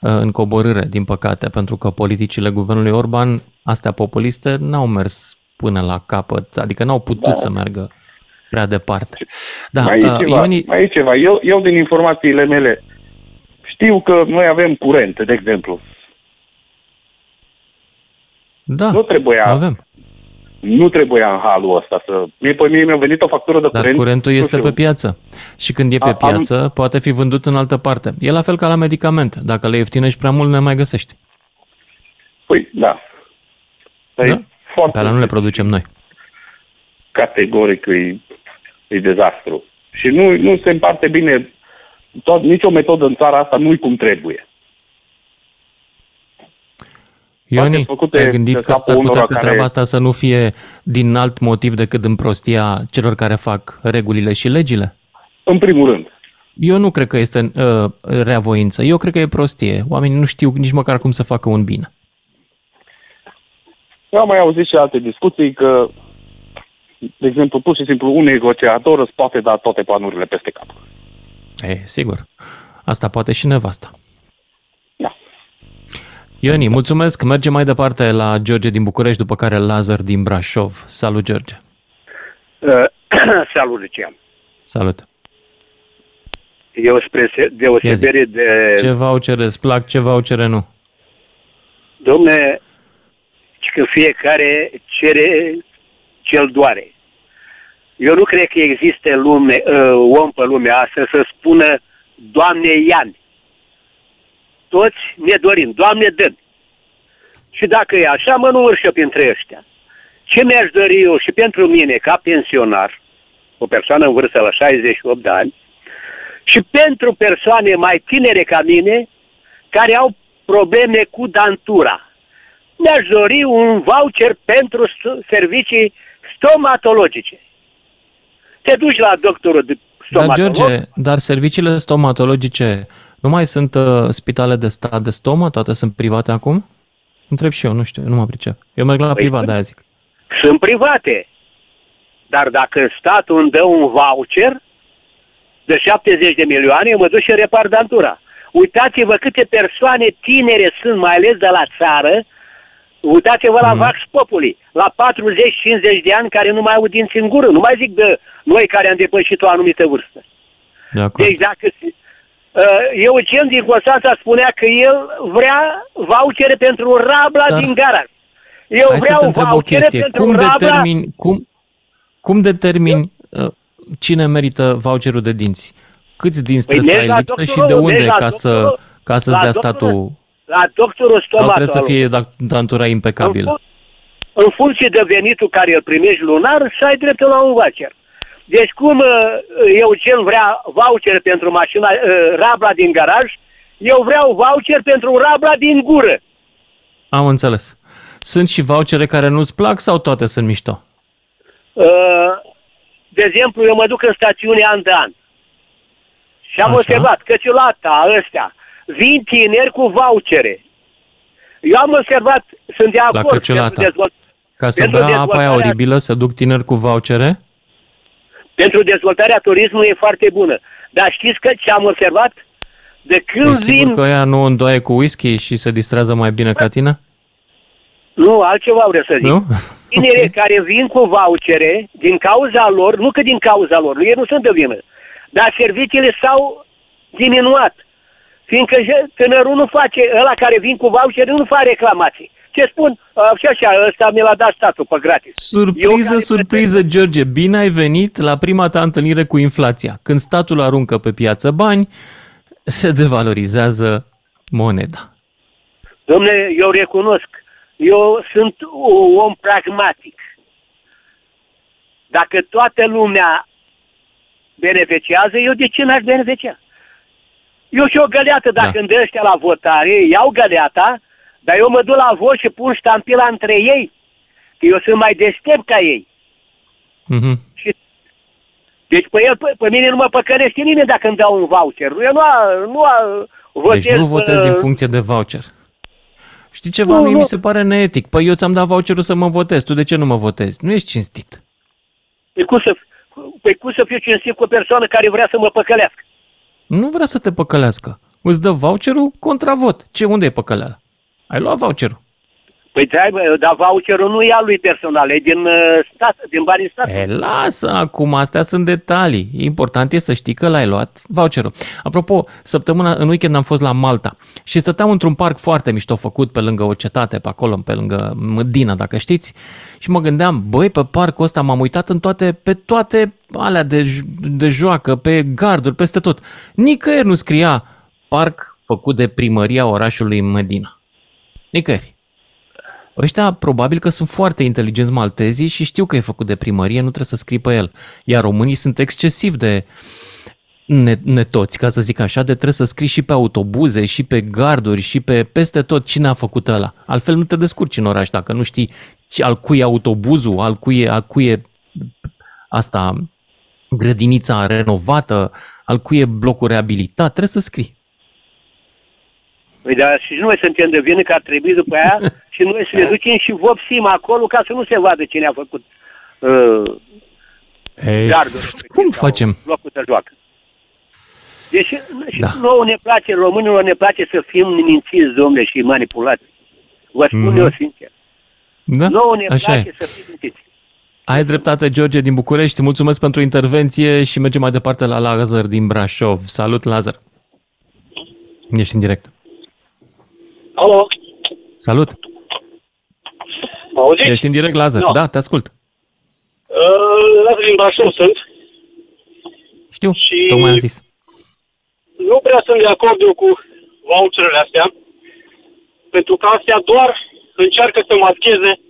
uh, în coborâre, din păcate, pentru că politicile guvernului Orban, astea populiste, n-au mers până la capăt, adică n-au putut Da. să meargă prea departe. Da, mai, e uh, ceva, Ioni, mai e ceva. Eu, eu din informațiile mele știu că noi avem curent, de exemplu. da, Nu trebuia, avem. nu trebuia în halul ăsta să... Mie, pe mie mi-a venit o factură de Dar curent. curentul nu este știu, pe piață. Și când e pe A- am- piață, poate fi vândut în altă parte. E la fel ca la medicamente. Dacă le ieftinești prea mult, ne mai găsești. Păi, da. Dar Da? e foarte Pe alea nu le producem noi. categoric e, e dezastru. Și nu, nu se împarte bine, tot, nicio metodă în țara asta nu-i cum trebuie. Ioni, făcute ai gândit de că capul ar putea unora ca care- treaba asta să nu fie din alt motiv decât din prostia celor care fac regulile și legile? În primul rând. Eu nu cred că este uh, reavoință. Eu cred că e prostie. Oamenii nu știu nici măcar cum să facă un bine. Eu am mai auzit și alte discuții că, de exemplu, pur și simplu un negociator îți poate da toate planurile peste cap. E, sigur. Asta poate și nevasta. Da. Ioni, mulțumesc. Mergem mai departe la George din București, după care Lazar din Brașov. Salut, George. Uh, (clears throat) Salut, Lucian. Salut. Eu spre se- deosebire de... Ce vouchere îți plac, ce vouchere nu? Domne, ci că fiecare cere ce-l doare. Eu nu cred că există lume, uh, om pe lumea asta să spună Doamne Ian. Toți ne dorim, Doamne dă Și dacă e așa, mă nu urșă printre ăștia. ce mi-aș dori eu și pentru mine, ca pensionar, o persoană în vârstă la 68 de ani, și pentru persoane mai tinere ca mine, care au probleme cu dantura. Mi-aș dori un voucher pentru st- servicii stomatologice. Te duci la doctorul de Dar, stomatolog, George, dar serviciile stomatologice nu mai sunt uh, spitale de stat de stomă? Toate sunt private acum? Întreb și eu, nu știu, nu mă pricep. Eu merg la Păi privat, sunt. de-aia zic. sunt private. Dar dacă statul îmi dă un voucher de 70 de milioane, eu mă duc și repar dantura. Uitați-vă câte persoane tinere sunt, mai ales de la țară, uitați-vă la Mhm. Vax Populi, la 40-50 de ani care nu mai au dinți în gură. Nu mai zic de noi care am depășit o anumită vârstă. De acord. Deci dacă... Uh, Eugen din Constanța spunea că el vrea vouchere pentru rabla Dar- din garaj. Eu Hai să vreau te întreb o vouchere chestie. pentru Cum rabla... determini, cum, cum determini uh, cine merită voucherul de dinți? Câți dinți Păi trebuie să mergi ai la lipsă și doctorul, de unde mergi la ca, să, doctorul- ca să-ți la dea doctorul- statul? La doctorul Sau trebuie să stomatolog. fie dac- dantura în, impecabilă? fun- în funcție de venitul care îl primești lunar, să ai dreptul la un voucher. Deci cum uh, Eugen vrea voucher pentru mașina, uh, rabla din garaj, eu vreau voucher pentru rabla din gură. Am înțeles. Sunt și vouchere care nu-ți plac sau toate sunt mișto? Uh, de exemplu, eu mă duc în stațiune an de an. Și am Așa. observat că ciulata ăstea vin tineri cu vouchere. Eu am observat, sunt de acord Căciulata. pentru, dezvolt, Ca să Pentru bea apa aia dezvoltarea- oribilă, să duc tineri cu vouchere? pentru dezvoltarea turismului e foarte bună. Dar știți că ce am observat? De când E vin... sigur că ea nu îndoaie cu whisky și se distrează mai bine ca tine? Nu, altceva vreau să zic. Nu? (laughs) Tineri Ok. care vin cu vouchere din cauza lor, nu că din cauza lor, ei nu sunt de vină, dar serviciile s-au diminuat. Fiindcă je- tânărul nu face, ăla care vin cu vouchere nu face reclamații. Ce spun? Așa, așa, ăsta mi l-a dat statul pe gratis. Eu Surpriză, care surpriză, George, bine ai venit la prima ta întâlnire cu inflația. Când statul aruncă pe piață bani, se devalorizează moneda. Domne, eu recunosc, eu sunt un om pragmatic. Dacă toată lumea beneficiază, eu de ce n-aș beneficia? Eu și o găleată, dacă Da. îmi dă ăștia la votare, iau găleata, dar eu mă duc la vot și pun ștampila între ei. Că eu sunt mai deștept ca ei. Mhm. Deci pe, el, pe, pe mine nu mă păcălește nimeni dacă îmi dau un voucher. Eu nu, a, nu a, votez... Deci nu votezi uh, în funcție de voucher. Știi ceva? Nu, Mie nu. mi se pare neetic. Păi eu ți-am dat voucherul să mă votezi. Tu de ce nu mă votezi? Nu ești cinstit. Păi cum să, păi cum să fiu cinstit cu o persoană care vrea să mă păcălească? Nu vrea să te păcălească. Îți dă voucherul contra vot. Ce, unde e păcăleala? Ai luat voucherul. Păi da, bă, dar voucherul nu e al lui personal, e din uh, stat, din banii statului. E, lasă acum, astea sunt detalii. Important e să știi că l-ai luat voucherul. Apropo, săptămâna, în weekend am fost la Malta și stăteam într-un parc foarte mișto făcut pe lângă o cetate, pe acolo, pe lângă Mădina, dacă știți, și mă gândeam, băi, pe parcul ăsta m-am uitat în toate, pe toate alea de, j- de joacă, pe garduri, peste tot. Nicăieri nu scria parc făcut de primăria orașului Mădina. Nicăieri. Ăștia probabil că sunt foarte inteligenți maltezii și știu că e făcut de primărie, nu trebuie să scrii pe el. Iar românii sunt excesiv de ne- netoți, ca să zic așa, de trebuie să scrii și pe autobuze, și pe garduri, și pe peste tot cine a făcut ăla. Altfel nu te descurci în oraș dacă nu știi ci- al cui e autobuzul, al cui e, al cui e asta, grădinița renovată, al cui e blocul reabilitat, trebuie să scrii. Păi dar și noi suntem de vină că ar trebui după aia și noi să ne (laughs) ducem și vopsim acolo ca să nu se vadă cine a făcut uh, Ei, gardul. (laughs) cum sau facem? Locul de joacă. Deci și Da. da. nouă ne place, românilor ne place să fim mințiți, domne, și manipulați. Vă spun Mhm. eu sincer. Da? Nouă ne Așa place e. să fim mințiți. Ai dreptate, George din București. Mulțumesc pentru intervenție și mergem mai departe la Lazar din Brașov. Salut, Lazar. Ești în direct. Alo, Salut. mă auziți? Ești în direct, Lazar. Da. Da, te ascult. Uh, Lazar din Brașov sunt. Știu, Și- tocmai am zis. Nu prea sunt de acord eu cu voucherele astea, pentru că astea doar încearcă să mascheze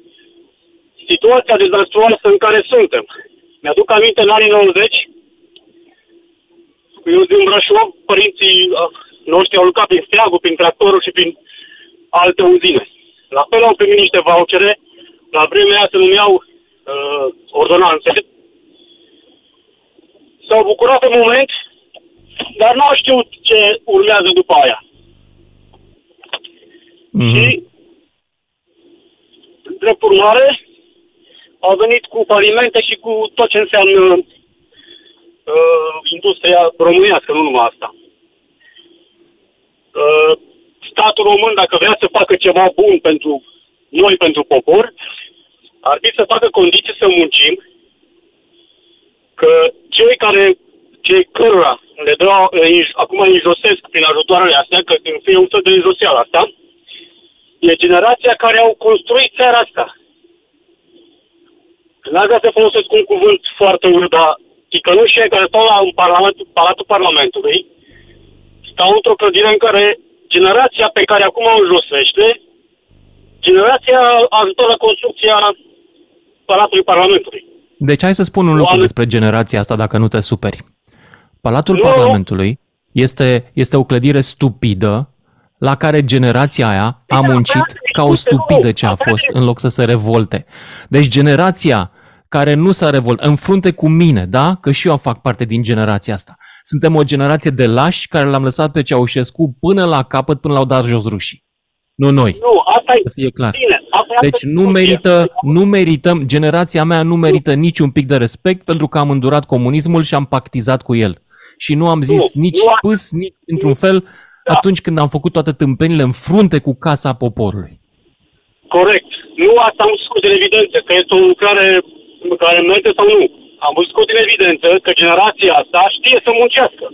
situația dezastruoasă în care suntem. Mi-aduc aminte în anii 90, eu din Brașov, părinții uh, noștri au lucrat prin steagul, prin tractorul și prin alte uzine. La fel au primit niște vouchere, la vremea aia se numeau uh, ordonanțe. S-au bucurat în moment, dar nu au știut ce urmează după aia. Mhm. Și, drept urmare, au venit cu falimente și cu tot ce înseamnă uh, industria românească, nu numai asta. Uh, statul român, dacă vrea să facă ceva bun pentru noi, pentru popor, ar fi să facă condiții să muncim, că cei care, cei cărora le dă, îi- acum îi înjosesc prin ajutoarele astea, că în fie un fel de înjoseală asta, e generația care au construit țara asta. N-aș vrea să folosesc un cuvânt foarte urât, dar ticălușii care stau la în Parlamentul, Palatul Parlamentului stau într-o clădire în care generația pe care acum o înjosește, generația a ajutat la construcția Palatului Parlamentului. Deci hai să spun un lucru Oameni- despre generația asta, dacă nu te superi. Palatul Nu. Parlamentului este, este o clădire stupidă la care generația aia a muncit ca o stupidă ce a fost, în loc să se revolte. Deci generația care nu s-a revoltat, în frunte cu mine, da? Că și eu fac parte din generația asta. Suntem o generație de lași care l-am lăsat pe Ceaușescu până la capăt, până l-au dat jos rușii. Nu noi. Nu, asta e Să fie clar. bine. Asta e Deci altă nu discuție. merită, nu merităm, generația mea nu merită niciun pic de respect pentru că am îndurat comunismul și am pactizat cu el. Și nu am zis Nu, nici nu a- pâs, nici într-un fel atunci când am făcut toate tâmpenile în frunte cu casa poporului. Corect. Nu asta am scos din evidență, că este o lucrare care merge sau nu. Am scos din evidență că generația asta știe să muncească.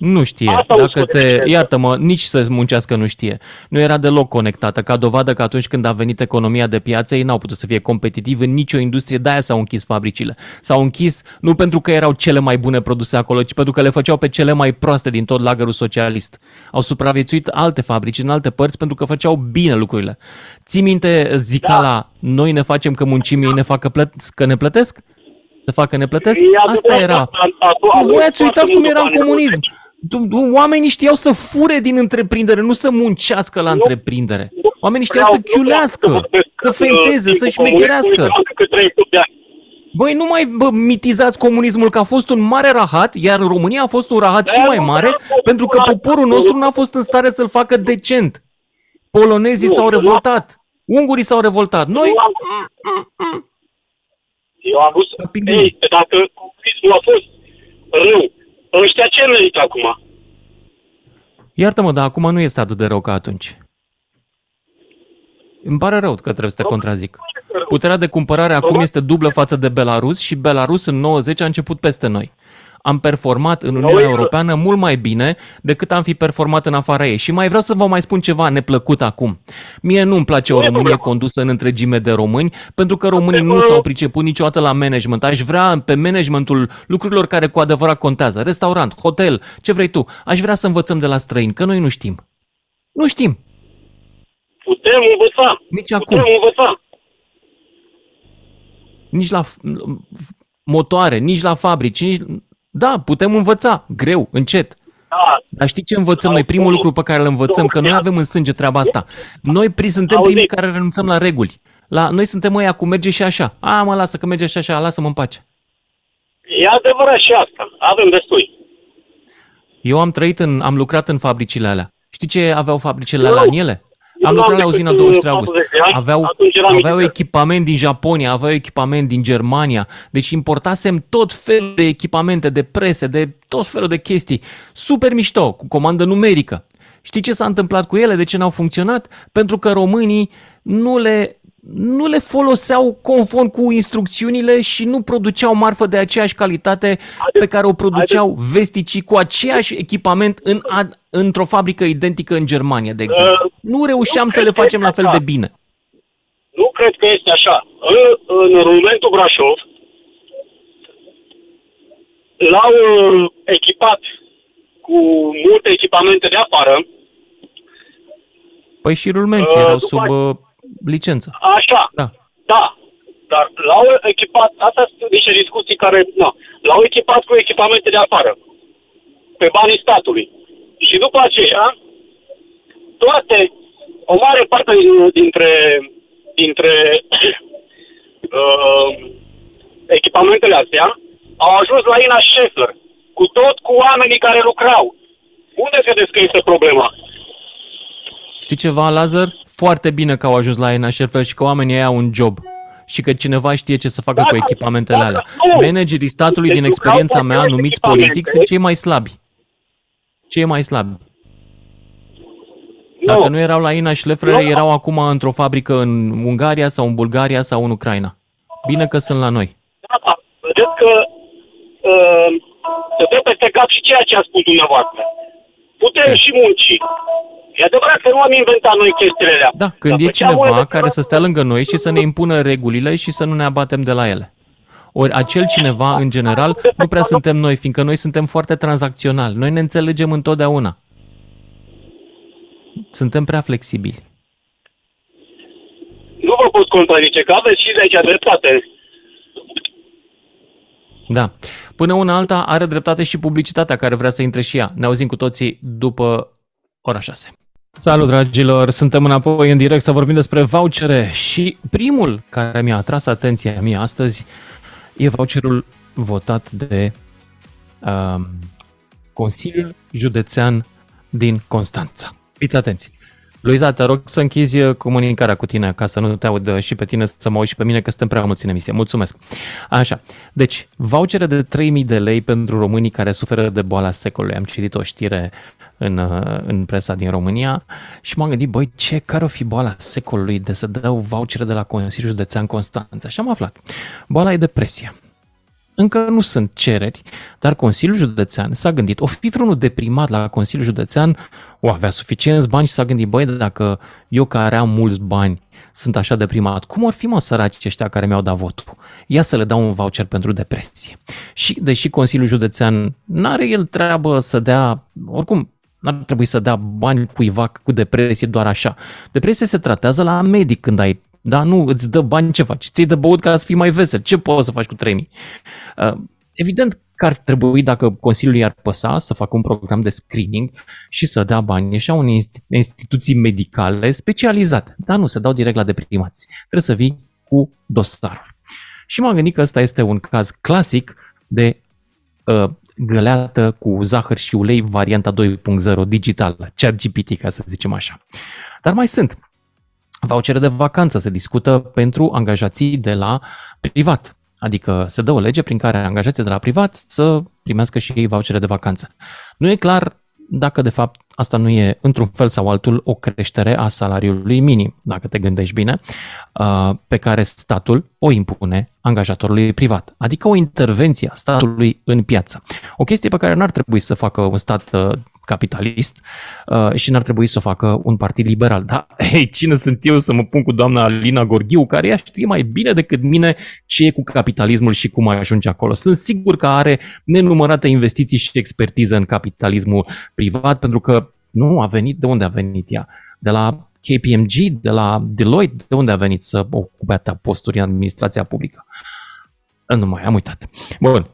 Nu știe. Asta o Dacă spune te, evidență. iartă-mă, nici să muncească nu știe. Nu era deloc conectată, ca dovadă că atunci când a venit economia de piață, ei n-au putut să fie competitivi în nicio industrie, de-aia s-au închis fabricile. S-au închis nu pentru că erau cele mai bune produse acolo, ci pentru că le făceau pe cele mai proaste din tot lagărul socialist. Au supraviețuit alte fabrici în alte părți pentru că făceau bine lucrurile. Ții minte zicala, da. noi ne facem că muncim, ei ne facă plăt- că ne plătesc? Să facă ne plătesc? E Asta adevărat, era. a- a- a- a- Voi ați foarte uitat cum multă era în bani. comunism. Tu- tu- Oamenii știau să fure din întreprindere, nu să muncească la întreprindere. Oamenii știau să chiulească, să fenteze, să șmecherească. Băi, nu mai bă, mitizați comunismul că a fost un mare rahat, iar în România a fost un rahat și mai mare, pentru că poporul nostru n-a fost în stare să-l facă decent. Polonezii Nu, s-au nu. revoltat, ungurii s-au revoltat, noi Eu am, eu am vrut să... Ei, dacă comunismul a fost rău, ăștia ce merită acum? Iartă-mă, dar acum nu este atât de rău ca atunci. Îmi pare rău că trebuie să te contrazic. Puterea de cumpărare acum este dublă față de Belarus și Belarus în 90 a început peste noi. Am performat în Uniunea Europeană mult mai bine decât am fi performat în afara ei. Și mai vreau să vă mai spun ceva neplăcut acum. Mie nu-mi place o Românie condusă în întregime de români, pentru că românii nu s-au priceput niciodată la management. Aș vrea pe managementul lucrurilor care cu adevărat contează. Restaurant, hotel, ce vrei tu. Aș vrea să învățăm de la străini, că noi nu știm. Nu știm. Putem învăța. Nici acum. Putem învăța. nici la f- motoare, nici la fabrici, nici... Da, putem învăța, greu, încet. Da. Dar știi ce învățăm noi? Primul lucru pe care îl învățăm, că noi avem în sânge treaba asta. Noi pri- suntem primii care renunțăm la reguli. La, noi suntem ăia cu merge și așa. A, mă lasă că merge și așa, lasă-mă în pace. E adevărat și asta. Avem destui. Eu am trăit în, am lucrat în fabricile alea. Știi ce aveau fabricile Eu- alea în ele? Eu Am n-am lucrat la decât, uzina uh, 23 august. 40 de ani, Aveau, atunci eram aveau militer. echipament din Japonia, aveau echipament din Germania. Deci importasem tot felul de echipamente, de prese, de tot felul de chestii. Super mișto, cu comandă numerică. Știi ce s-a întâmplat cu ele? De ce n-au funcționat? Pentru că românii nu le, nu le foloseau conform cu instrucțiunile și nu produceau marfă de aceeași calitate pe care o produceau vesticii cu aceeași echipament în, a- într-o fabrică identică în Germania, de exemplu. Uh, Nu reușeam nu să le cred că facem la este fel de așa. bine. Nu cred că este așa. În, în Rumentul Brașov l-au uh, echipat cu multe echipamente de afară. Păi și rulmenții Uh, erau după sub uh, licență. Așa. Da. Da, dar l-au echipat, astea sunt niște discuții care, na, l-au echipat cu echipamente de afară, pe banii statului. Și după aceea, toate, o mare parte dintre, dintre (clears throat) uh, echipamentele astea au ajuns la Ina Scheffler, cu tot cu oamenii care lucrau. Unde credeți că este problema? Știi ceva, Lazar? Foarte bine că au ajuns la Ina Scheffler și că oamenii ei au un job și că cineva știe ce să facă Da, cu echipamentele da, alea. nu. Managerii statului, Deci din lucrau experiența cu mea, aceleași numiți echipamente. politic, sunt cei mai slabi. Cei mai slabi. Dacă nu erau la Ina Scheffler, Nu. erau acum într-o fabrică în Ungaria sau în Bulgaria sau în Ucraina. Bine că sunt la noi. Da, da, vedeți că uh, se dă peste cap și ceea ce a spus dumneavoastră. Putem și munci. E adevărat că nu am inventat noi chestiile alea. Da, când Dar e făceam cineva unele- care să stea lângă noi și să ne impună regulile și să nu ne abatem de la ele. Ori acel cineva, în general, nu prea suntem noi, fiindcă noi suntem foarte tranzacționali. Noi ne înțelegem întotdeauna. Suntem prea flexibili. Nu vă pot contrazice, că aveți și de aici dreptate. Da. Până una alta are dreptate și publicitatea care vrea să intre și ea. Ne auzim cu toții după ora 6. Salut, dragilor! Suntem înapoi în direct să vorbim despre vouchere și primul care mi-a atras atenția mie astăzi e voucherul votat de um, Consiliul Județean din Constanța. Fiți atenți! Luiza, te rog să închizi comunicarea cu tine ca să nu te aud și pe tine să mă auzi și pe mine că suntem prea mulți în emisie. Mulțumesc! Așa, deci, vouchere de 3000 de lei pentru românii care suferă de boala secolului. Am citit o știre în, uh, în presa din România și m-am gândit, băi, ce, care o fi boala secolului de să dau vouchere de la Consiliul Județean Constanța? Și am aflat. Boala e depresia. Încă nu sunt cereri, dar Consiliul Județean s-a gândit, o fi vreunul deprimat la Consiliul Județean, o avea suficienți bani și s-a gândit, băi, dacă eu care am mulți bani sunt așa deprimat, cum ar fi mă săraci ăștia care mi-au dat votul? Ia să le dau un voucher pentru depresie. Și deși Consiliul Județean n-are el treabă să dea, oricum, n-ar trebui să dea bani cuiva cu depresie doar așa. Depresia se tratează la medic când ai da, nu îți dă bani ce faci, ți-ai de băut ca să fii mai vesel. Ce poți să faci cu 3000? Uh, Evident că ar trebui, dacă Consiliul i-ar păsa, să facă un program de screening și să dea bani și unei insti- instituții medicale specializate. Dar nu, se dau direct la deprimați. Trebuie să vii cu dosarul. Și m-am gândit că ăsta este un caz clasic de uh, găleată cu zahăr și ulei, varianta 2.0 digitală, ChatGPT, ca să zicem așa. Dar mai sunt. Vouchere de vacanță se discută pentru angajații de la privat. Adică se dă o lege prin care angajații de la privat să primească și ei vouchere de vacanță. Nu e clar dacă de fapt asta nu e într-un fel sau altul o creștere a salariului minim, dacă te gândești bine, uh, pe care statul o impune angajatorului privat. Adică o intervenție a statului în piață. O chestie pe care n-ar trebui să facă un stat uh, capitalist uh, și n-ar trebui să o facă un partid liberal. (laughs) Dar, hei, cine sunt eu să mă pun cu doamna Alina Gorghiu, care ea știe mai bine decât mine ce e cu capitalismul și cum ajunge acolo. Sunt sigur că are nenumărate investiții și expertiză în capitalismul privat, pentru că nu a venit, de unde a venit ea? De la KPMG, de la Deloitte, de unde a venit să ocupe atâtea posturi în administrația publică? Nu mai am uitat. Bun.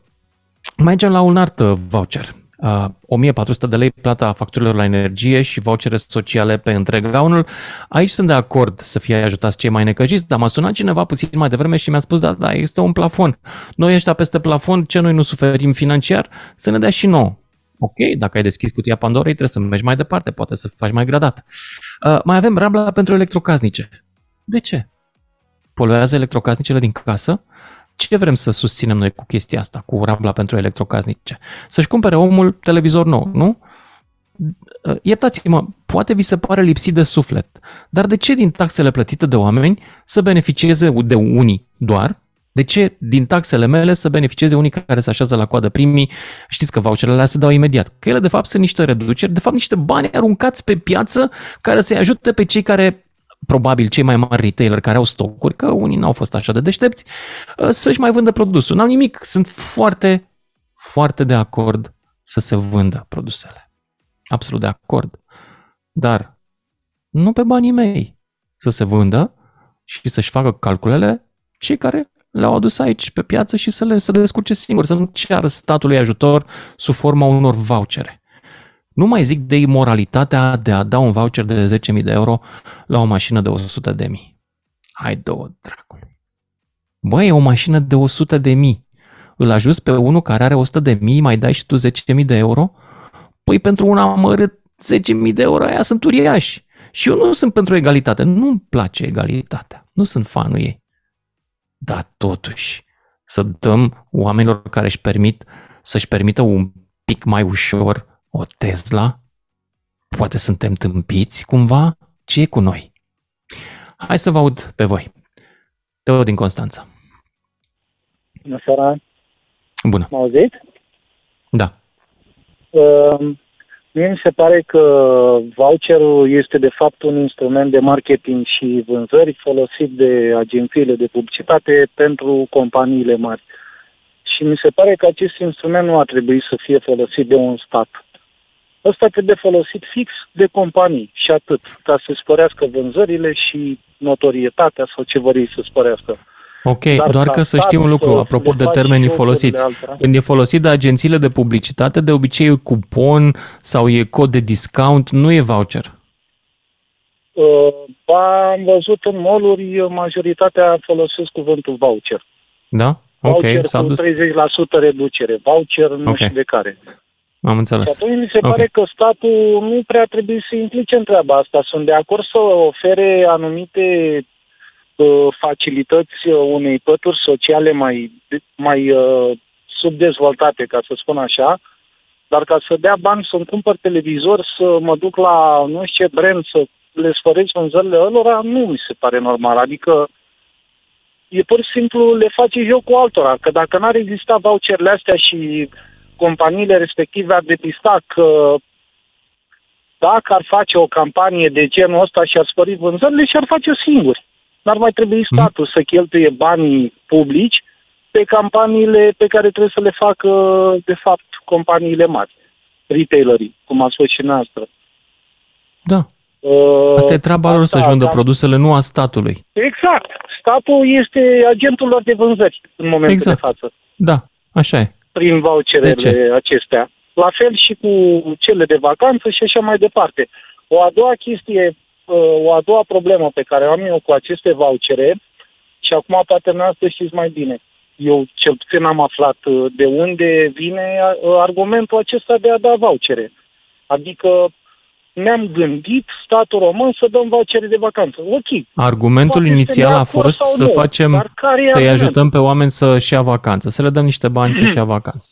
Mergem la un alt uh, voucher. Uh, 1400 de lei plata facturilor la energie și vouchere sociale pe întreg gaunul. Aici sunt de acord să fie ajutați cei mai necăjiți, dar m-a sunat cineva puțin mai devreme și mi-a spus, da, da, este un plafon. Noi ăștia peste plafon, ce noi nu suferim financiar, să ne dea și nouă. Ok, dacă ai deschis cutia Pandorei, trebuie să mergi mai departe, poate să faci mai gradat. Uh, mai avem rabla pentru electrocasnice. De ce? Poluează electrocasnicele din casă? Ce vrem să susținem noi cu chestia asta, cu rabla pentru electrocasnice? Să-și cumpere omul televizor nou, nu? Iertați-mă, poate vi se pare lipsit de suflet, dar de ce din taxele plătite de oameni să beneficieze de unii doar? De ce din taxele mele să beneficieze unii care se așează la coadă primii? Știți că voucherele alea se dau imediat. Că ele de fapt sunt niște reduceri, de fapt niște bani aruncați pe piață care să-i ajute pe cei care probabil cei mai mari retailer care au stocuri, că unii n-au fost așa de deștepți, să-și mai vândă produsul. N-am nimic, sunt foarte, foarte de acord să se vândă produsele. Absolut de acord. Dar nu pe banii mei să se vândă, și să-și facă calculele cei care le-au adus aici pe piață și să le să descurce singuri, să nu ceară statului ajutor sub forma unor vouchere. Nu mai zic de imoralitatea de a da un voucher de 10.000 de euro la o mașină de 100.000. Hai două, dracului. Băi, e o mașină de 100 de mii. Îl ajuți pe unul care are 100 de mii, mai dai și tu 10.000 de euro? Păi pentru un amărât 10.000 de euro aia sunt uriași. Și eu nu sunt pentru egalitate. Nu-mi place egalitatea. Nu sunt fanul ei. Dar totuși, să dăm oamenilor care își permit să-și permită un pic mai ușor o Tesla? Poate suntem tâmpiți cumva? Ce e cu noi? Hai să vă aud pe voi. Teo din Constanța. Bună seara. Bună. M auzit? Da. Uh, mie mi se pare că voucherul este de fapt un instrument de marketing și vânzări folosit de agențiile de publicitate pentru companiile mari. Și mi se pare că acest instrument nu ar trebui să fie folosit de un stat. Ăsta trebuie folosit fix de companii și atât, ca să sporească vânzările și notorietatea sau ce vor ei să sporească. Ok, Dar doar că să știm un lucru, apropo de termenii folosiți. Când e folosit de agențiile de publicitate, de obicei e cupon sau e cod de discount, nu e voucher. Uh, am văzut în moluri majoritatea folosesc cuvântul voucher. Da? Ok, voucher s-a cu dus. 30% reducere, voucher nu okay. știu de care. Am înțeles. Și atunci mi se okay. pare că statul nu prea trebuie să implice în treaba asta. Sunt de acord să ofere anumite uh, facilități uh, unei pături sociale mai, mai uh, subdezvoltate, ca să spun așa, dar ca să dea bani să-mi cumpăr televizor, să mă duc la nu știu ce brand, să le sfăresc vânzările lor, nu mi se pare normal. Adică e pur și simplu le face joc cu altora, că dacă n-ar exista voucherele astea și companiile respective ar depista că dacă ar face o campanie de genul ăsta și ar spări vânzările și ar face singuri. N-ar mai trebui mhm. statul să cheltuie banii publici pe campaniile pe care trebuie să le facă, de fapt, companiile mari, retailerii, cum a spus și noastră. Da. Uh, Asta e treaba lor să-și vândă produsele, nu a statului. Exact. Statul este agentul lor de vânzări în momentul exact. de față. Da, așa e prin voucherele acestea. La fel și cu cele de vacanță și așa mai departe. O a doua chestie, uh, o a doua problemă pe care am eu cu aceste vouchere, și acum poate noastră știți mai bine, eu cel puțin am aflat uh, de unde vine uh, argumentul acesta de a da vouchere. Adică ne-am gândit, statul român, să dăm vouchere de vacanță. Ok. Argumentul Poate inițial a fost să nu, facem, să-i ajutăm pe oameni să-și ia vacanță, să le dăm niște bani să-și (clears throat) ia vacanță.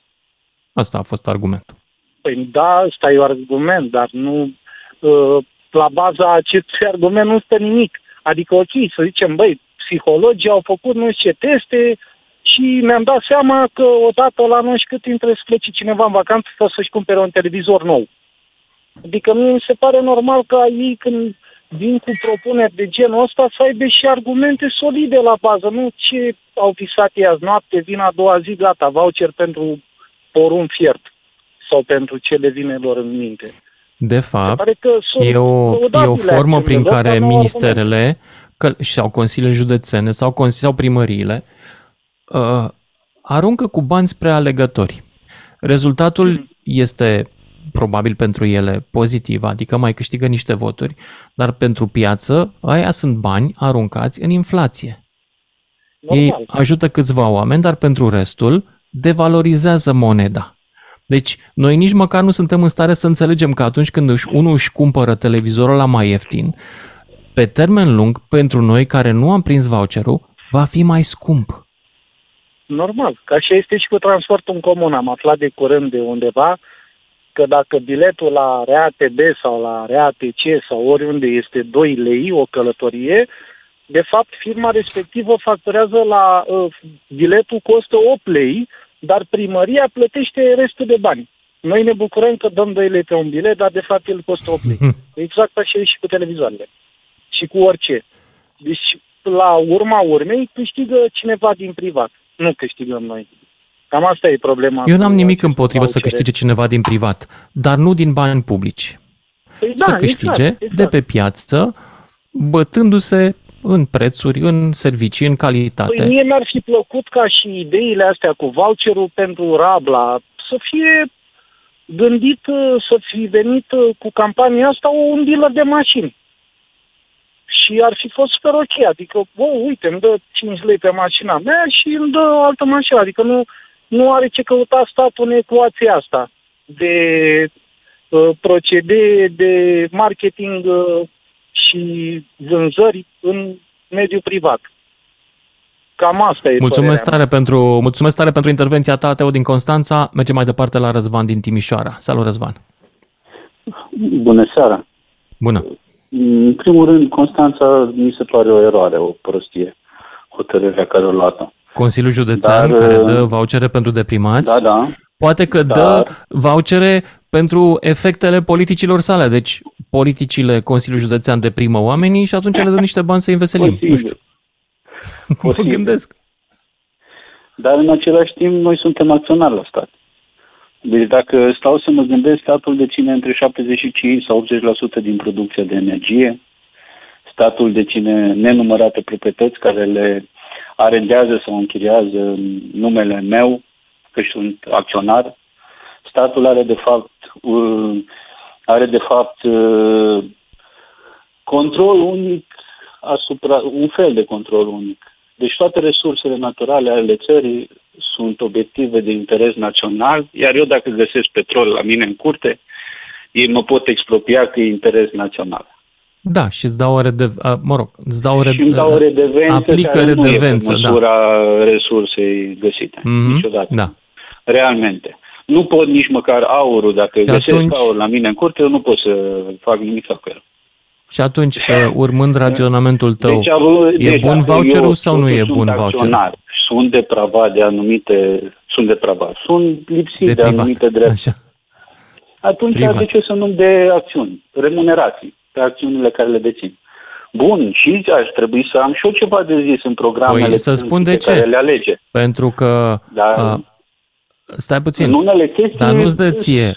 Asta a fost argumentul. Păi da, ăsta e un argument, dar nu... Uh, la baza acestui argument nu stă nimic. Adică, ok, să zicem, băi, psihologii au făcut nu știu ce teste și mi-am dat seama că odată la nu știu cât intră să plece cineva în vacanță sau să-și cumpere un televizor nou. Adică mie mi se pare normal ca ei când vin cu propuneri de genul ăsta să aibă și argumente solide la bază, nu ce au visat ei azi noapte, vin a doua zi, gata, voucher pentru porun fiert sau pentru ce le vine lor în minte. De fapt, e o, e o formă prin care ministerele că, sau consiliile județene sau, consili, sau primăriile uh, aruncă cu bani spre alegători. Rezultatul mm. este probabil pentru ele pozitiv, adică mai câștigă niște voturi, dar pentru piață, aia sunt bani aruncați în inflație. Normal. Ei ajută câțiva oameni, dar pentru restul devalorizează moneda. Deci, noi nici măcar nu suntem în stare să înțelegem că atunci când își, unul își cumpără televizorul la mai ieftin, pe termen lung, pentru noi care nu am prins voucherul, va fi mai scump. Normal, ca și este și cu transportul în comun. Am aflat de curând de undeva că dacă biletul la RATB sau la RATC sau oriunde este 2 lei o călătorie, de fapt firma respectivă facturează la uh, biletul costă 8 lei, dar primăria plătește restul de bani. Noi ne bucurăm că dăm 2 lei pe un bilet, dar de fapt el costă 8 lei. (laughs) Exact așa e și cu televizoarele. Și cu orice. Deci, la urma urmei, câștigă cineva din privat. Nu câștigăm noi. Cam asta e problema. Eu n-am nimic împotrivă să câștige cineva din privat, dar nu din bani publici. Păi da, să câștige exact, exact. de pe piață, bătându-se în prețuri, în servicii, în calitate. Păi mie mi-ar fi plăcut ca și ideile astea cu voucherul pentru Rabla să fie gândit, să fi venit cu campania asta un dealer de mașini. Și ar fi fost super ok, adică, bă, uite, îmi dă 5 lei pe mașina mea și îmi dă altă mașină, adică nu, nu are ce căuta statul în ecuația asta de uh, procedee de marketing uh, și vânzări în mediul privat. Cam asta e mulțumesc tare, pentru, mulțumesc tare pentru intervenția ta, Teo din Constanța. Mergem mai departe la Răzvan din Timișoara. Salut, Răzvan! Bună seara! Bună! În primul rând, Constanța mi se pare o eroare, o prostie, hotărârea care o luat Consiliul Județean Dar, care dă vouchere pentru deprimați. Da, da. Poate că Dar... dă vouchere pentru efectele politicilor sale. Deci politicile Consiliul Județean deprimă oamenii și atunci le dă niște bani să investim. Posibil. Nu știu. (laughs) Mă gândesc. Dar în același timp noi suntem acționari la stat. Deci dacă stau să mă gândesc, statul deține între 75 sau 80% din producția de energie, statul deține nenumărate proprietăți care le arendează sau închiriază în numele meu, că sunt acționar. Statul are de fapt uh, are de fapt uh, control unic asupra, un fel de control unic. Deci toate resursele naturale ale țării sunt obiective de interes național, iar eu dacă găsesc petrol la mine în curte, ei mă pot expropria că e interes național. Da, și îți dau o rede, mă rog, îți dau o rede, și îmi dau o redevență aplică care redevență, nu e pe măsura da. resursei găsite, mm-hmm, niciodată. Da. Realmente. Nu pot nici măcar aurul, dacă și găsesc atunci... aur la mine în curte, eu nu pot să fac nimic cu el. Și atunci, pe, urmând raționamentul tău, deci, e deci, bun voucherul sau nu e bun voucherul? Sunt depravat de anumite, sunt depravat, sunt lipsit de, de anumite drepturi. Așa. Atunci, privat. de ce să nu de acțiuni, remunerații pe acțiunile care le dețin? Bun, și aș trebui să am și eu ceva de zis în programele păi, să spun de ce. care le alege. Pentru că Dar, a, Stai puțin. În unele chestii Dar nu-ți dă ție,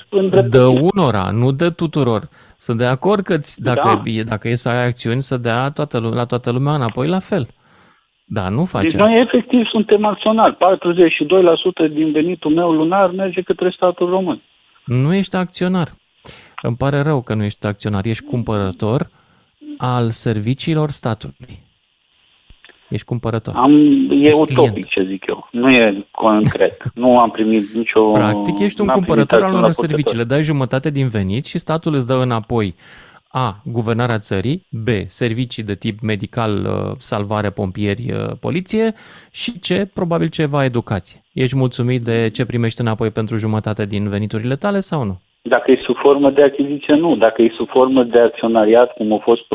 dă unora, nu dă tuturor. Sunt de acord că dacă, da. e, dacă e să ai acțiuni, să dea toată, la toată lumea înapoi la fel. Da, nu faci deci asta. noi efectiv suntem acționari. 42% din venitul meu lunar merge către statul român. Nu ești acționar. Îmi pare rău că nu ești acționar. Ești cumpărător al serviciilor statului. Ești cumpărător. Am, e ești utopic client. ce zic eu. Nu e concret. (laughs) nu am primit nicio... Practic ești un cumpărător al unor servicii. Le dai jumătate din venit și statul îți dă înapoi A. Guvernarea țării, B. Servicii de tip medical, uh, salvare, pompieri, uh, poliție și C. Probabil ceva educație. Ești mulțumit de ce primești înapoi pentru jumătate din veniturile tale sau nu? Dacă e sub formă de achiziție, nu. Dacă e sub formă de acționariat, cum a fost,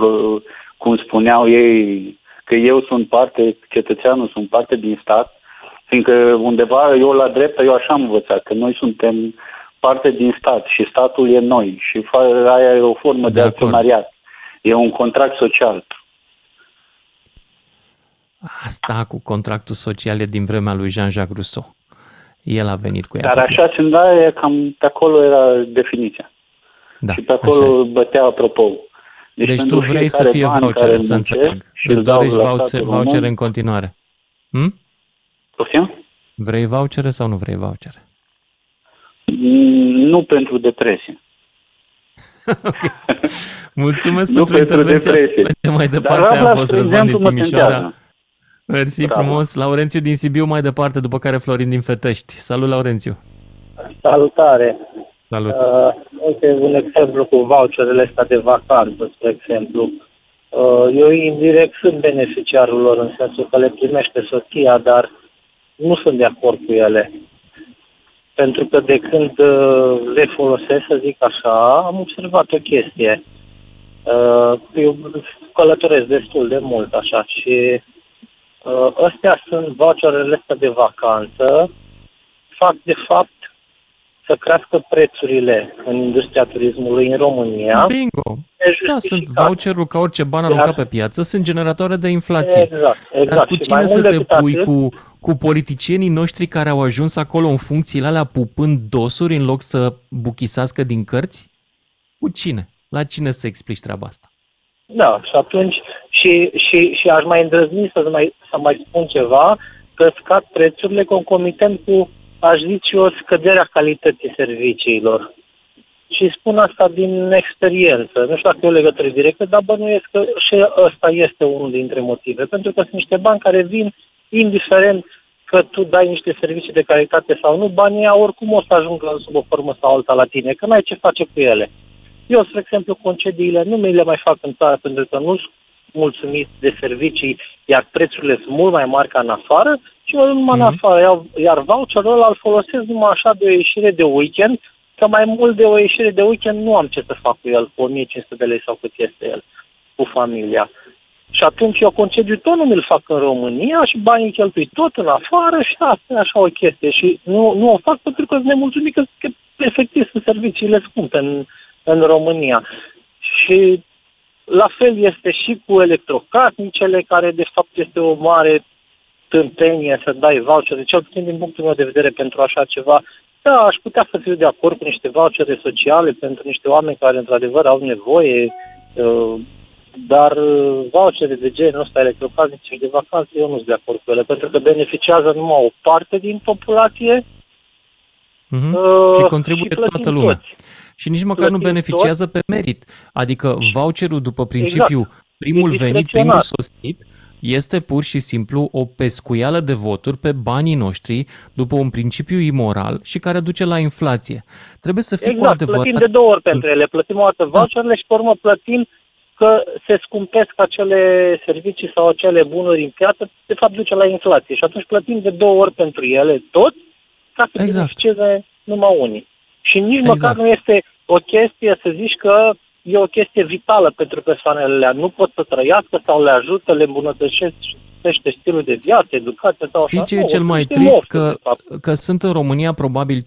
cum spuneau ei că eu sunt parte, cetățeanul sunt parte din stat, fiindcă undeva eu la dreapta, eu așa am învățat, că noi suntem parte din stat și statul e noi și aia e o formă de, de acționariat. E un contract social. Asta cu contractul social e din vremea lui Jean-Jacques Rousseau. El a venit cu ea. Dar așa se da, cam pe acolo era definiția. Da, și pe acolo bătea apropo. Deci, deci tu vrei să fie voucher, să înțeleg. Îți dorești voucher, voucher în continuare. Hm? Poftim? Vrei vouchere sau nu vrei vouchere? Mm, nu pentru depresie. (laughs) okay. Mulțumesc (laughs) pentru intervenția. Mergem mai departe, am fost Răzvan din Timișoara. Mersi Bravo. frumos. Laurențiu din Sibiu mai departe, după care Florin din Fetești. Salut, Laurențiu! Salutare! Salut! Uh, uite, un exemplu cu voucherele astea de vacanță, spre exemplu. Uh, eu indirect sunt beneficiarul lor în sensul că le primește soția, dar nu sunt de acord cu ele. Pentru că de când uh, le folosesc, să zic așa, am observat o chestie. Uh, eu călătoresc destul de mult așa și astea sunt voucherele astea de vacanță, fac de fapt să crească prețurile în industria turismului în România. Bingo! Da, sunt voucherul ca orice bani aruncat pe piață, sunt generatoare de inflație. Exact, exact. Dar cu cine să te pui? Atât, cu, cu politicienii noștri care au ajuns acolo în funcțiile alea pupând dosuri în loc să buchisească din cărți? Cu cine? La cine să explici treaba asta? Da, și atunci Și, și, și aș mai îndrăzni să mai, să mai spun ceva, că scad prețurile concomitent cu, aș zice eu, scăderea calității serviciilor. Și spun asta din experiență. Nu știu dacă e o legătură directă, dar bănuiesc că și ăsta este unul dintre motive. Pentru că sunt niște bani care vin indiferent că tu dai niște servicii de calitate sau nu, banii oricum o să ajungă sub o formă sau alta la tine, că n-ai ce face cu ele. Eu, spre exemplu, concediile nu mi le mai fac în țară pentru că nu sunt mulțumit de servicii, iar prețurile sunt mult mai mari ca în afară și eu numai mm-hmm. în afară, iar, iar voucherul ăla îl folosesc numai așa de o ieșire de weekend, că mai mult de o ieșire de weekend nu am ce să fac cu el, cu 1500 de lei sau cât este el, cu familia. Și atunci eu concediu tot nu mi-l fac în România și banii cheltui tot în afară și asta e așa o chestie. Și nu, nu o fac pentru că sunt nemulțumit că, că efectiv sunt serviciile scumpe în, în România. Și la fel este și cu electrocasnicele, care de fapt este o mare tâmpenie să dai voucher, de cel puțin din punctul meu de vedere pentru așa ceva. Da, aș putea să fiu de acord cu niște vouchere sociale pentru niște oameni care într-adevăr au nevoie, uh, dar uh, vouchere de genul ăsta electrocasnice de vacanță, eu nu sunt de acord cu ele, pentru că beneficiază numai o parte din populație. Mm-hmm. Uh, și contribuie și toată lumea. Toți. Și nici măcar nu beneficiază tot. pe merit. Adică voucherul după principiu exact. primul venit, primul sosit, este pur și simplu o pescuială de voturi pe banii noștri după un principiu imoral și care duce la inflație. Trebuie să fie exact, cu adevărat... plătim de două ori pentru ele. Plătim o dată voucherele și pe urmă plătim că se scumpesc acele servicii sau acele bunuri în piață, de fapt duce la inflație. Și atunci plătim de două ori pentru ele tot, ca să exact. beneficieze numai unii. Și nici exact. măcar nu este o chestie să zici că e o chestie vitală pentru persoanele alea. Nu pot să trăiască sau le ajută, le îmbunătățește stilul de viață, educație sau Știi așa. ce e cel mai trist? Că, că sunt în România probabil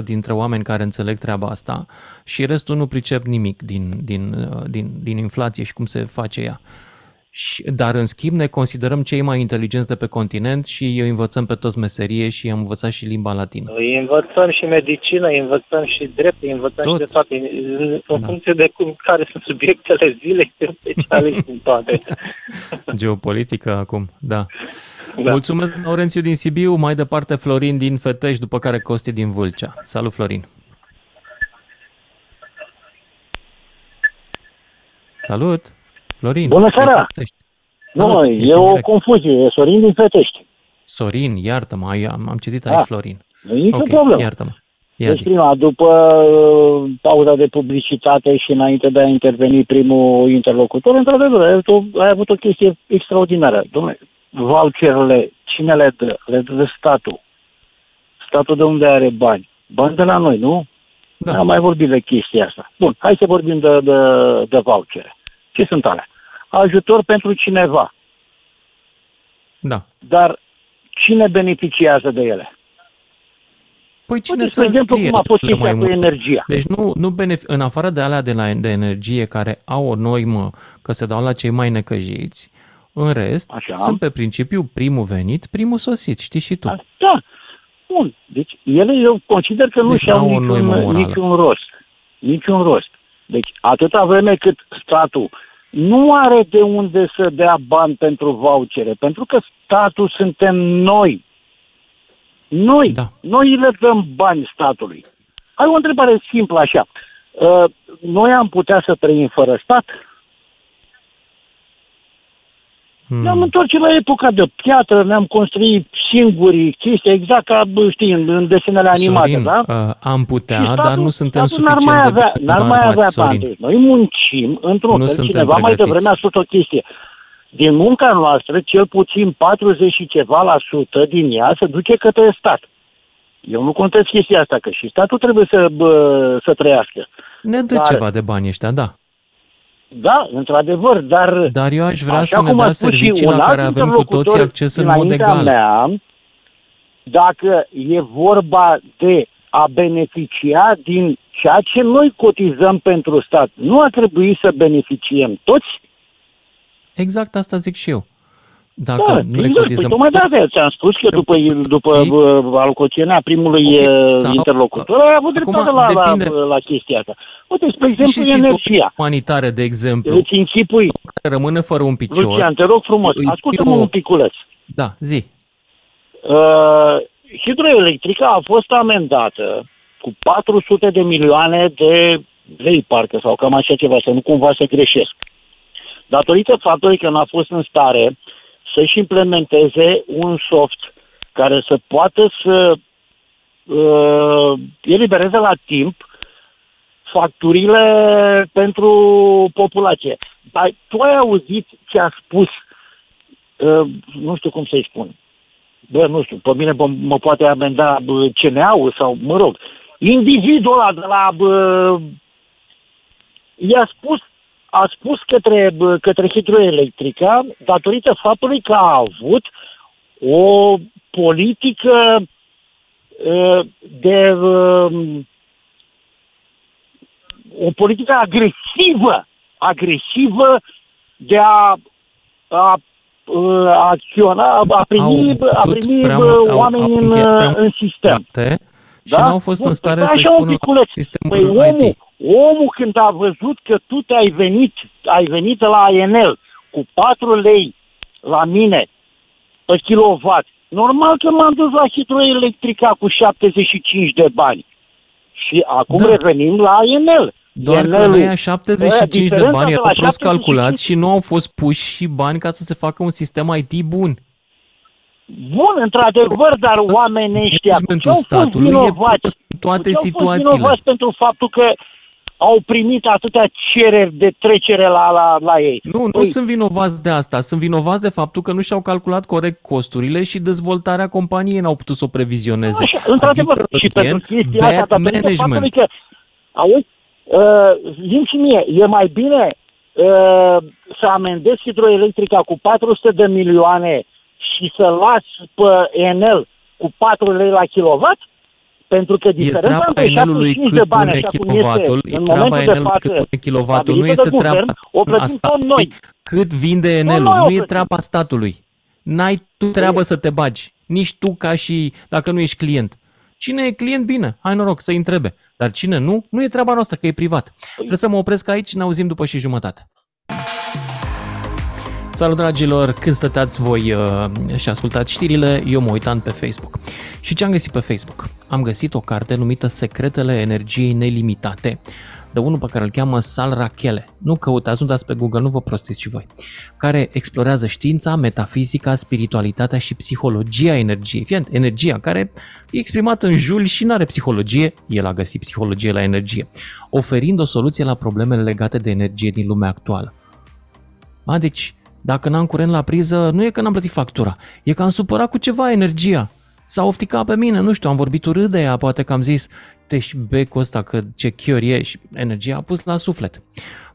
5% dintre oameni care înțeleg treaba asta și restul nu pricep nimic din, din, din, din inflație și cum se face ea. Și, dar în schimb ne considerăm cei mai inteligenți de pe continent și îi învățăm pe toți meserie și am învățat și limba latină. Îi învățăm și medicină, îi învățăm și drept, îi învățăm Tot. și de toate. În da. funcție de cum, care sunt subiectele zilei, (laughs) sunt specialiști în toate. (laughs) Geopolitică acum, da. da. Mulțumesc, Laurențiu din Sibiu, mai departe Florin din Fetești, după care Costi din Vâlcea. Salut, Florin! Salut! Florin. Bună seara! Nu, e o direct. confuzie. E Sorin din Fetești. Sorin, iartă-mă, am, am citit aici ah, Florin. Nu e nicio okay, problemă. Iartă-mă. Ia deci, zi. prima, după uh, pauza de publicitate și înainte de a interveni primul interlocutor, într-adevăr, ai avut, o, ai avut o chestie extraordinară. Dom'le, voucherele, cine le dă? Le dă statul. Statul de unde are bani? Bani de la noi, nu? Da. Am mai vorbit de chestia asta. Bun, hai să vorbim de, de, de vouchere. Ce sunt alea? Ajutor pentru cineva. Da. Dar cine beneficiază de ele? Păi cine Uite, să exemplu, cum a fost chestia cu energia. Deci nu, nu benefic- în afară de alea de, la, de energie care au o normă că se dau la cei mai necăjiți, în rest, Așa. sunt pe principiu primul venit, primul sosit, știi și tu. Da, bun. Deci ele eu consider că nu deci și-au niciun, niciun rost. Niciun rost. Deci atâta vreme cât statul nu are de unde să dea bani pentru vouchere, pentru că statul suntem noi. Noi, da. noi le dăm bani statului. Ai o întrebare simplă așa. Uh, noi am putea să trăim fără stat? Hmm. Ne-am întors la epoca de piatră, ne-am construit singuri chestii, exact ca, știi, în, în desenele animate, Sorin, da? Uh, am putea, statul, dar nu suntem suficient n-ar mai avea, de N-ar mai avea bani. Noi muncim într-un nu fel. Cineva pregătiți. mai devreme a spus o chestie. Din munca noastră, cel puțin 40 și ceva la sută din ea se duce către stat. Eu nu contez chestia asta, că și statul trebuie să, bă, să trăiască. Ne dă dar, ceva de bani ăștia, da. Da, într-adevăr, dar... Dar eu aș vrea să ne dea servicii la care avem cu toții acces în mod egal. Mea, dacă e vorba de a beneficia din ceea ce noi cotizăm pentru stat, nu ar trebui să beneficiem toți? Exact asta zic și eu. Dacă da, nu le exact, cotizăm păi, tocmai de asta ți-am spus că după, după uh, alocuțiunea primului Ok, okay, sau- interlocutor ai avut dreptate la, la, depinde. la chestia asta. Uite, spre și exemplu, energia. umanitare, de exemplu, Îți închipui, care rămâne fără un picior. Lucian, te rog frumos, îi- ascultă-mă eu- un piculeț. Da, zi. Uh, hidroelectrica a fost amendată cu 400 de milioane de lei, parcă, sau cam așa ceva, să nu cumva să greșesc. Datorită faptului că n-a fost în stare să-și implementeze un soft care să poată să uh, elibereze la timp facturile pentru populație. Dar tu ai auzit ce a spus, uh, nu știu cum să-i spun, bă, nu știu, pe mine bă, mă poate amenda bă, CNA-ul sau, mă rog, individul ăla de la, bă, i-a spus, a spus către, bă, către hidroelectrica datorită faptului că a avut o politică uh, de uh, o politică agresivă, agresivă de a, a, a acționa, a primi, a putut primi prea bă, mult- au- oameni au în, încheiat prea în sistem. multe Și Da? n-au fost Bun, în stare păi să-și așa un pună piculeț. sistemul Păi omul, IT. omul când a văzut că tu te-ai venit, ai venit la ANL cu 4 lei la mine pe kilowatt, normal că m-am dus la hidroelectrica cu 75 de bani. Și acum Da. revenim la ANL. Doar că ANL-ul. noi aia 75 de Diferența bani de erau la prost 75 calculați și nu au fost puși și bani ca să se facă un sistem IT bun. Bun, într-adevăr, dar oamenii ăștia Managementul ce au fost statului e vinovați? prost în toate Ce au fost situațiile. vinovați pentru faptul că au primit atâtea cereri de trecere la, la, la ei. Nu, nu Păi, sunt vinovați de asta, sunt vinovați de faptul că nu și-au calculat corect costurile și dezvoltarea companiei n-au putut să o previzioneze. Așa, într-adevăr, și pentru again, chestia asta, bad datorită faptului management. că, auzi, uh, zi și mie, e mai bine uh, să amendezi hidroelectrica cu 400 de milioane și să lași pe Enel cu 4 lei la kilowatt? Pentru că E diferența treaba între Enelului 75 de cât bani, pune așa cum este kilovatul, e în treaba momentul de Enelului cât față, pune kilovatul, nu stabilită este de treaba guvern, o plătim asta. tot noi. Cât vinde Enelul, noi o nu e plătim. treaba statului. N-ai tu treabă să te bagi, nici tu ca și dacă nu ești client. Cine e client, bine, hai noroc să-i întrebe. Dar cine nu, nu e treaba noastră, că e privat. Trebuie să mă opresc aici, ne auzim după și jumătate. Salut dragilor, când stăteați voi uh, și ascultați știrile, eu mă uitam pe Facebook. Și ce am găsit pe Facebook? Am găsit o carte numită Secretele Energiei Nelimitate, de unul pe care îl cheamă Sal Rachele. Nu căutați, nu dați pe Google, nu vă prostiți și voi. Care explorează știința, metafizica, spiritualitatea și psihologia energiei. Fii atent, energia care e exprimată în jul și nu are psihologie, el a găsit psihologie la energie, oferind o soluție la problemele legate de energie din lumea actuală. A, deci, dacă n-am curent la priză, nu e că n-am plătit factura, e că am supărat cu ceva energia. S-a ofticat pe mine, nu știu, am vorbit urât de ea, poate că am zis, te și becul ăsta că ce chior e și energia a pus la suflet.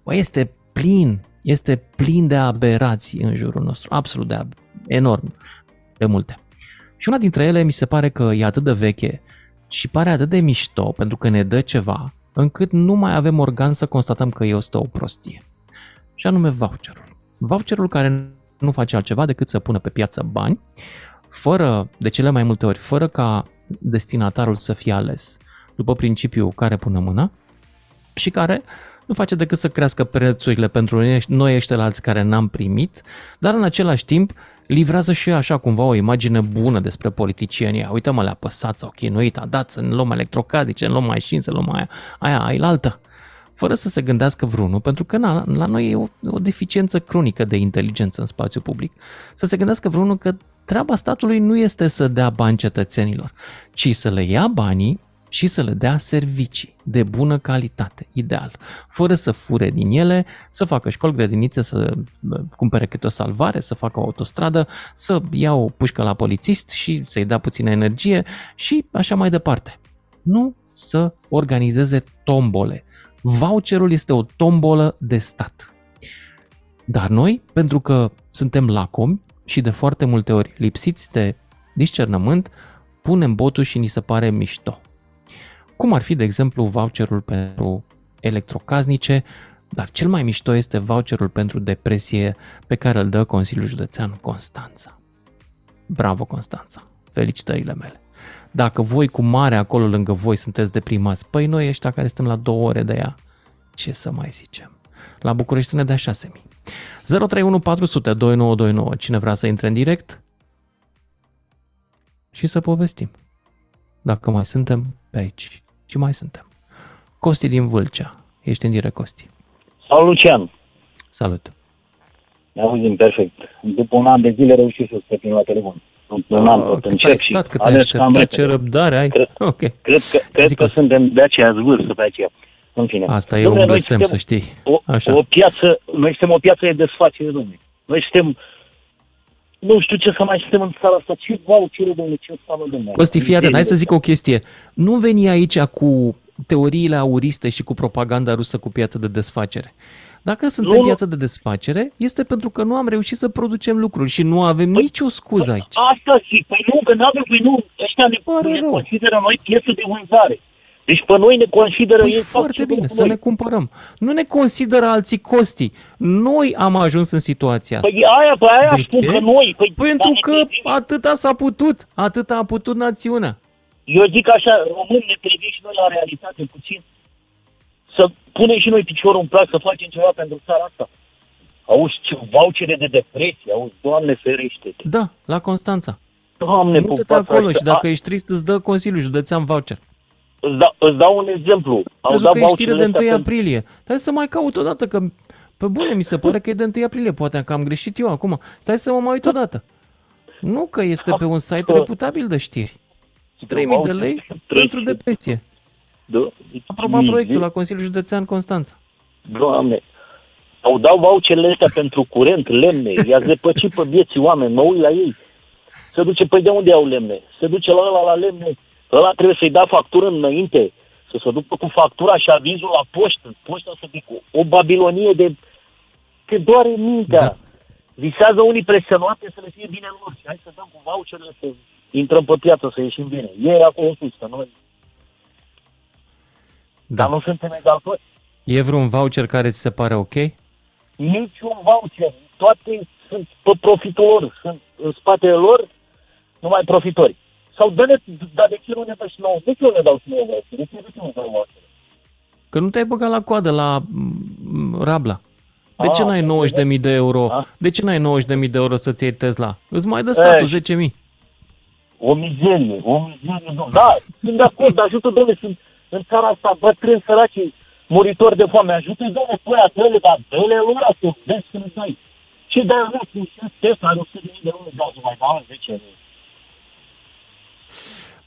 Bă, este plin, este plin de aberații în jurul nostru, absolut de ab- enorm, de multe. Și una dintre ele mi se pare că e atât de veche și pare atât de mișto pentru că ne dă ceva, încât nu mai avem organ să constatăm că e o prostie. Și anume voucherul. Voucherul care nu face altceva decât să pună pe piață bani, fără, de cele mai multe ori, fără ca destinatarul să fie ales după principiul care pune mâna și care nu face decât să crească prețurile pentru noi- noi ăștialalți care n-am primit, dar în același timp livrează și așa cumva o imagine bună despre politicienii. Uite mă, le-a păsat, s-au chinuit, a dat, să ne luăm electrocasnice, ne luăm mașini, să luăm aia, aia, aia, altă fără să se gândească vreunul, pentru că na, la noi e o, o deficiență cronică de inteligență în spațiu public, să se gândească vreunul că treaba statului nu este să dea bani cetățenilor, ci să le ia banii și să le dea servicii de bună calitate, ideal, fără să fure din ele, să facă școli, grădinițe, să bă, cumpere câte o salvare, să facă o autostradă, să ia o pușcă la polițist și să-i dea puțină energie și așa mai departe. Nu să organizeze tombole, Voucherul este o tombolă de stat. Dar noi, pentru că suntem lacomi și de foarte multe ori lipsiți de discernământ, punem botul și ni se pare mișto. Cum ar fi, de exemplu, voucherul pentru electrocasnice Dar cel mai mișto este voucherul pentru depresie pe care îl dă Consiliul Județean Constanța. Bravo, Constanța! Felicitările mele! Dacă voi cu mare acolo lângă voi sunteți deprimați, păi noi ăștia care suntem la două ore de ea, ce să mai zicem? La București ne dea 6.000. 031 400 2929. Cine vrea să intre în direct și să povestim. Dacă mai suntem pe aici. Și mai suntem. Costi din Vâlcea. Ești în direct, Costi. Salut, Lucian. Salut. Ne auzim perfect. După un an de zile reușit să te la telefon. După un an tot Ah, cât încerc ai și stat, cât ai ales cam așteptat, ce repede. răbdare ai. Cred, (laughs) ok. cred că, cred Zic că asta. suntem de aceeași vârstă pe aceea. În fine. Asta e Dom'le, un noi blestem, suntem să știi. O, Așa. o piață, noi suntem o piață de desfacere, domnule. Noi suntem nu știu ce să mai suntem în țara asta. Ce vouchere, domnule, ce înseamnă, domnule? Costi, fii atent, hai să zic o chestie. Nu veni aici cu teoriile auriste și cu propaganda rusă cu piață de desfacere. Dacă suntem Nu, nu. piață de desfacere, este pentru că nu am reușit să producem lucruri și nu avem nicio scuză aici. Asta zic, păi nu, că nu avem, păi nu, ăștia ne, ne consideră noi piesă de vânzare. Deci pe noi ne consideră Păi ei foarte bine, să ne cumpărăm. Nu ne consideră alții costi. Noi am ajuns în situația asta. Păi aia, pe aia De spun ce? că noi... Păi, Pentru că atâta s-a putut, atâta a putut națiunea. Eu zic așa, români ne privim și noi la realitate puțin. Să punem și noi piciorul în plac, să facem ceva pentru țara asta. Auzi, ce vouchere de depresie, auzi, Doamne ferește Da, la Constanța. Doamne, Mută-te pupața acolo ăștia. și dacă A- ești trist îți dă Consiliul Județean voucher. Îți dau, îți dau un exemplu. Au Crezut dat că e știre de voucherele 1 astea aprilie. Stai să mai caut o dată, că pe bune mi se pare că e de 1 aprilie. Poate că am greșit eu acum. Stai să mă mai uit o dată. Nu că este pe un site reputabil de știri. 3000 de lei pentru depresie. Da. Aprobat proiectul la Consiliul Județean Constanța. Doamne, au dat voucherele astea pentru curent, lemne, i-a zăpăcit pe vieții oameni, mă uit la ei. Se duce, păi de unde au lemne? Se duce la ăla la lemne, ăla trebuie să-i da factură înainte, să se ducă cu factura și avizul la poștă, poșta să fie cu o babilonie de... Te doare mintea. Da. Visează unii presionoate să le fie bine lor și hai să dăm cu voucherele să intrăm pe piață, să ieșim bine. Ei acolo sus, că noi... Da. Dar nu suntem egal toți. E vreun voucher care ți se pare ok? niciun voucher. Toate sunt pe profitul lor, sunt în spatele lor numai profitori. Sau dă-ne, dar de ce nu ne dă și nouă? De ce nu ne dau și nouă voucher? De ce, de ce nu dau voucher? Că nu te-ai băgat la coadă la mm, Rabla. De ce Ah, n-ai 90.000 de euro? De ce n-ai 90.000 de euro să-ți iei Tesla? Îți mai dă statul 10.000. O mizerie, o mizerie. domnule. Da, sunt de acord, dar ajută, domnule, sunt în țara asta bătrâni săraci, muritori de foame. Ajută, domnule, pe aia, dă-le, dar dă-le lor asta, vezi că nu dai. Ce dai lor, cu Tesla, are 100 de mii de euro, dau mai dau 10 mii.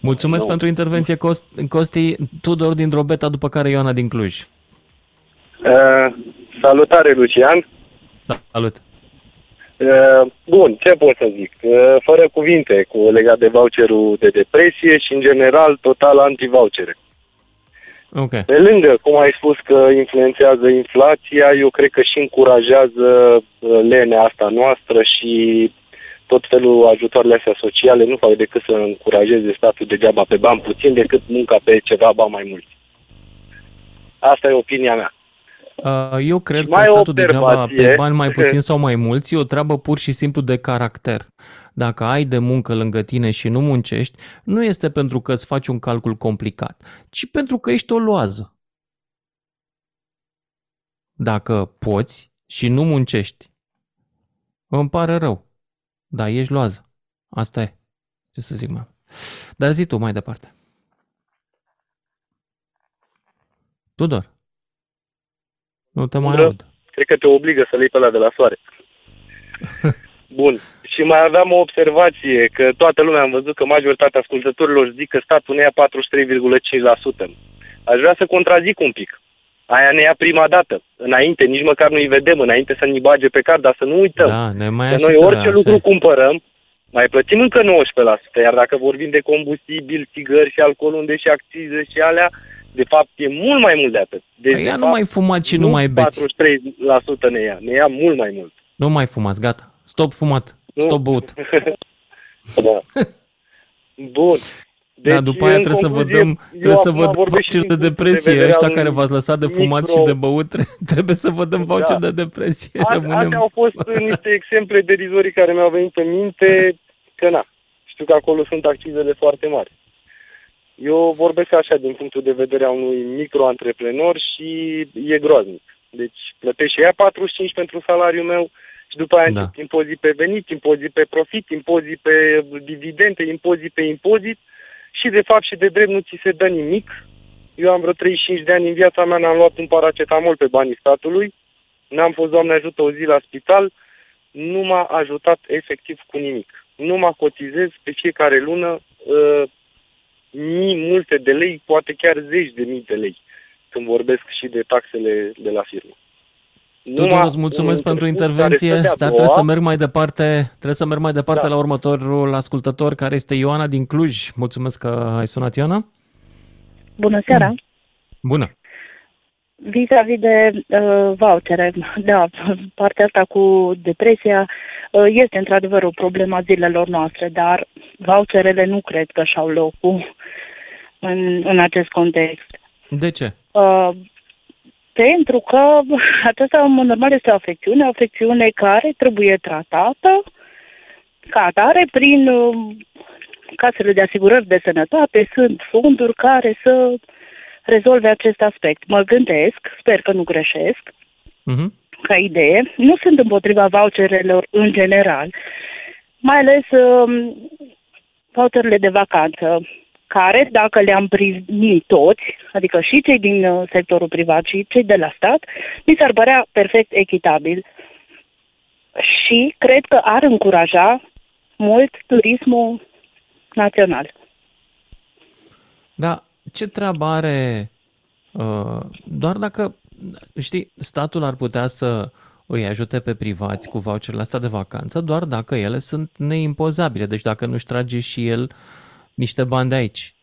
Mulțumesc Nu. pentru intervenție, Cost- Costi. Tudor din Drobeta, după care Ioana din Cluj. Uh, salutare, Lucian. Salut. Uh, bun, ce pot să zic? Uh, fără cuvinte, cu legat de voucherul de depresie și, în general, total anti-vouchere. Ok. Pe lângă, cum ai spus că influențează inflația, eu cred că și încurajează uh, lenea asta noastră și tot felul ajutoarele astea sociale nu fac decât să încurajeze statul degeaba pe bani puțin decât munca pe ceva bani mai mulți. Asta e opinia mea. Uh, Eu cred că mai o statul degeaba observație. pe bani mai puțin sau mai mulți e o treabă pur și simplu de caracter. Dacă ai de muncă lângă tine și nu muncești, nu este pentru că îți faci un calcul complicat, ci pentru că ești o loază. Dacă poți și nu muncești, îmi pare rău, dar ești loază. Asta e. Ce să zic mai. Dar zi tu mai departe. Tudor. Nu te mai Vreau- aud. Cred că te obligă să le iei pe ăla de la soare. (laughs) Bun. Și mai aveam o observație, că toată lumea am văzut că majoritatea ascultătorilor zic că statul ne ia 43,5%. Aș vrea să contrazic un pic. Aia ne ia prima dată. Înainte, nici măcar nu-i vedem, înainte să ne bage pe card, dar să nu uităm. Da, ne mai că ia și noi TVA, orice așa lucru e. cumpărăm, mai plătim încă 19%, iar dacă vorbim de combustibil, țigări și alcool, unde și accize și alea, de fapt e mult mai mult de atât. Deci, Păi de ia nu fapt, mai fumați și nu mai beți. 43% ne ia, ne ia mult mai mult. Nu mai fumați, gata. Stop fumat. Nu. Stop băut. (laughs) da. Bun. da, după aia în trebuie să vă concluzie, dăm, eu trebuie să acum vă dăm vorbesc și voucher de din punctul de depresie. vedere Ăștia al care unui v-ați lăsat de fumat micro- și de băut, (laughs) trebuie să vă dăm voucher Da. de depresie. A- Rămânem... Astea au fost niște exemple derizorii care mi-au venit în minte, că na, știu că acolo sunt accizele foarte mari. Eu vorbesc așa din punctul de vedere a unui micro-antreprenor și e groaznic. Deci plătește ea 45 pentru salariul meu și după aia Da. încep impozit pe venit, impozit pe profit, impozit pe dividende, impozit pe impozit și de fapt și de drept nu ți se dă nimic. Eu am vreo 35 de ani în viața mea, n-am luat un paracetamol pe banii statului, n-am fost, Doamne ajută, o zi la spital, nu m-a ajutat efectiv cu nimic. Nu mă cotizez pe fiecare lună uh, mii multe de lei, poate chiar zeci de mii de lei, când vorbesc și de taxele de la firmă. Tudor, Numai îți mulțumesc un pentru început intervenție, care dar stătea trebuie să doua, merg mai departe, trebuie să merg mai departe Da. la următorul ascultător, care este Ioana din Cluj. Mulțumesc că ai sunat, Ioana. Bună seara! (clears throat) Bună. Vis-a-vis de uh, vouchere, (laughs) da, partea asta cu depresia uh, este într-adevăr o problemă a zilelor noastre, dar voucherele nu cred că și-au locul în, în acest context. De ce? Uh, pentru că aceasta, în mod normal, este o afecțiune, o afecțiune care trebuie tratată ca atare prin uh, casele de asigurări de sănătate. Sunt fonduri care să rezolve acest aspect. Mă gândesc, sper că nu greșesc, Mhm. ca idee. Nu sunt împotriva voucherelor în general, mai ales um, voucherele de vacanță, care, dacă le-am primit toți, adică și cei din uh, sectorul privat și cei de la stat, mi s-ar părea perfect echitabil. Și cred că ar încuraja mult turismul național. Da, ce treabă are uh, doar dacă, știi, statul ar putea să îi ajute pe privați cu voucherele astea de vacanță, doar dacă ele sunt neimpozabile, deci dacă nu-și trage și el niște bani de aici.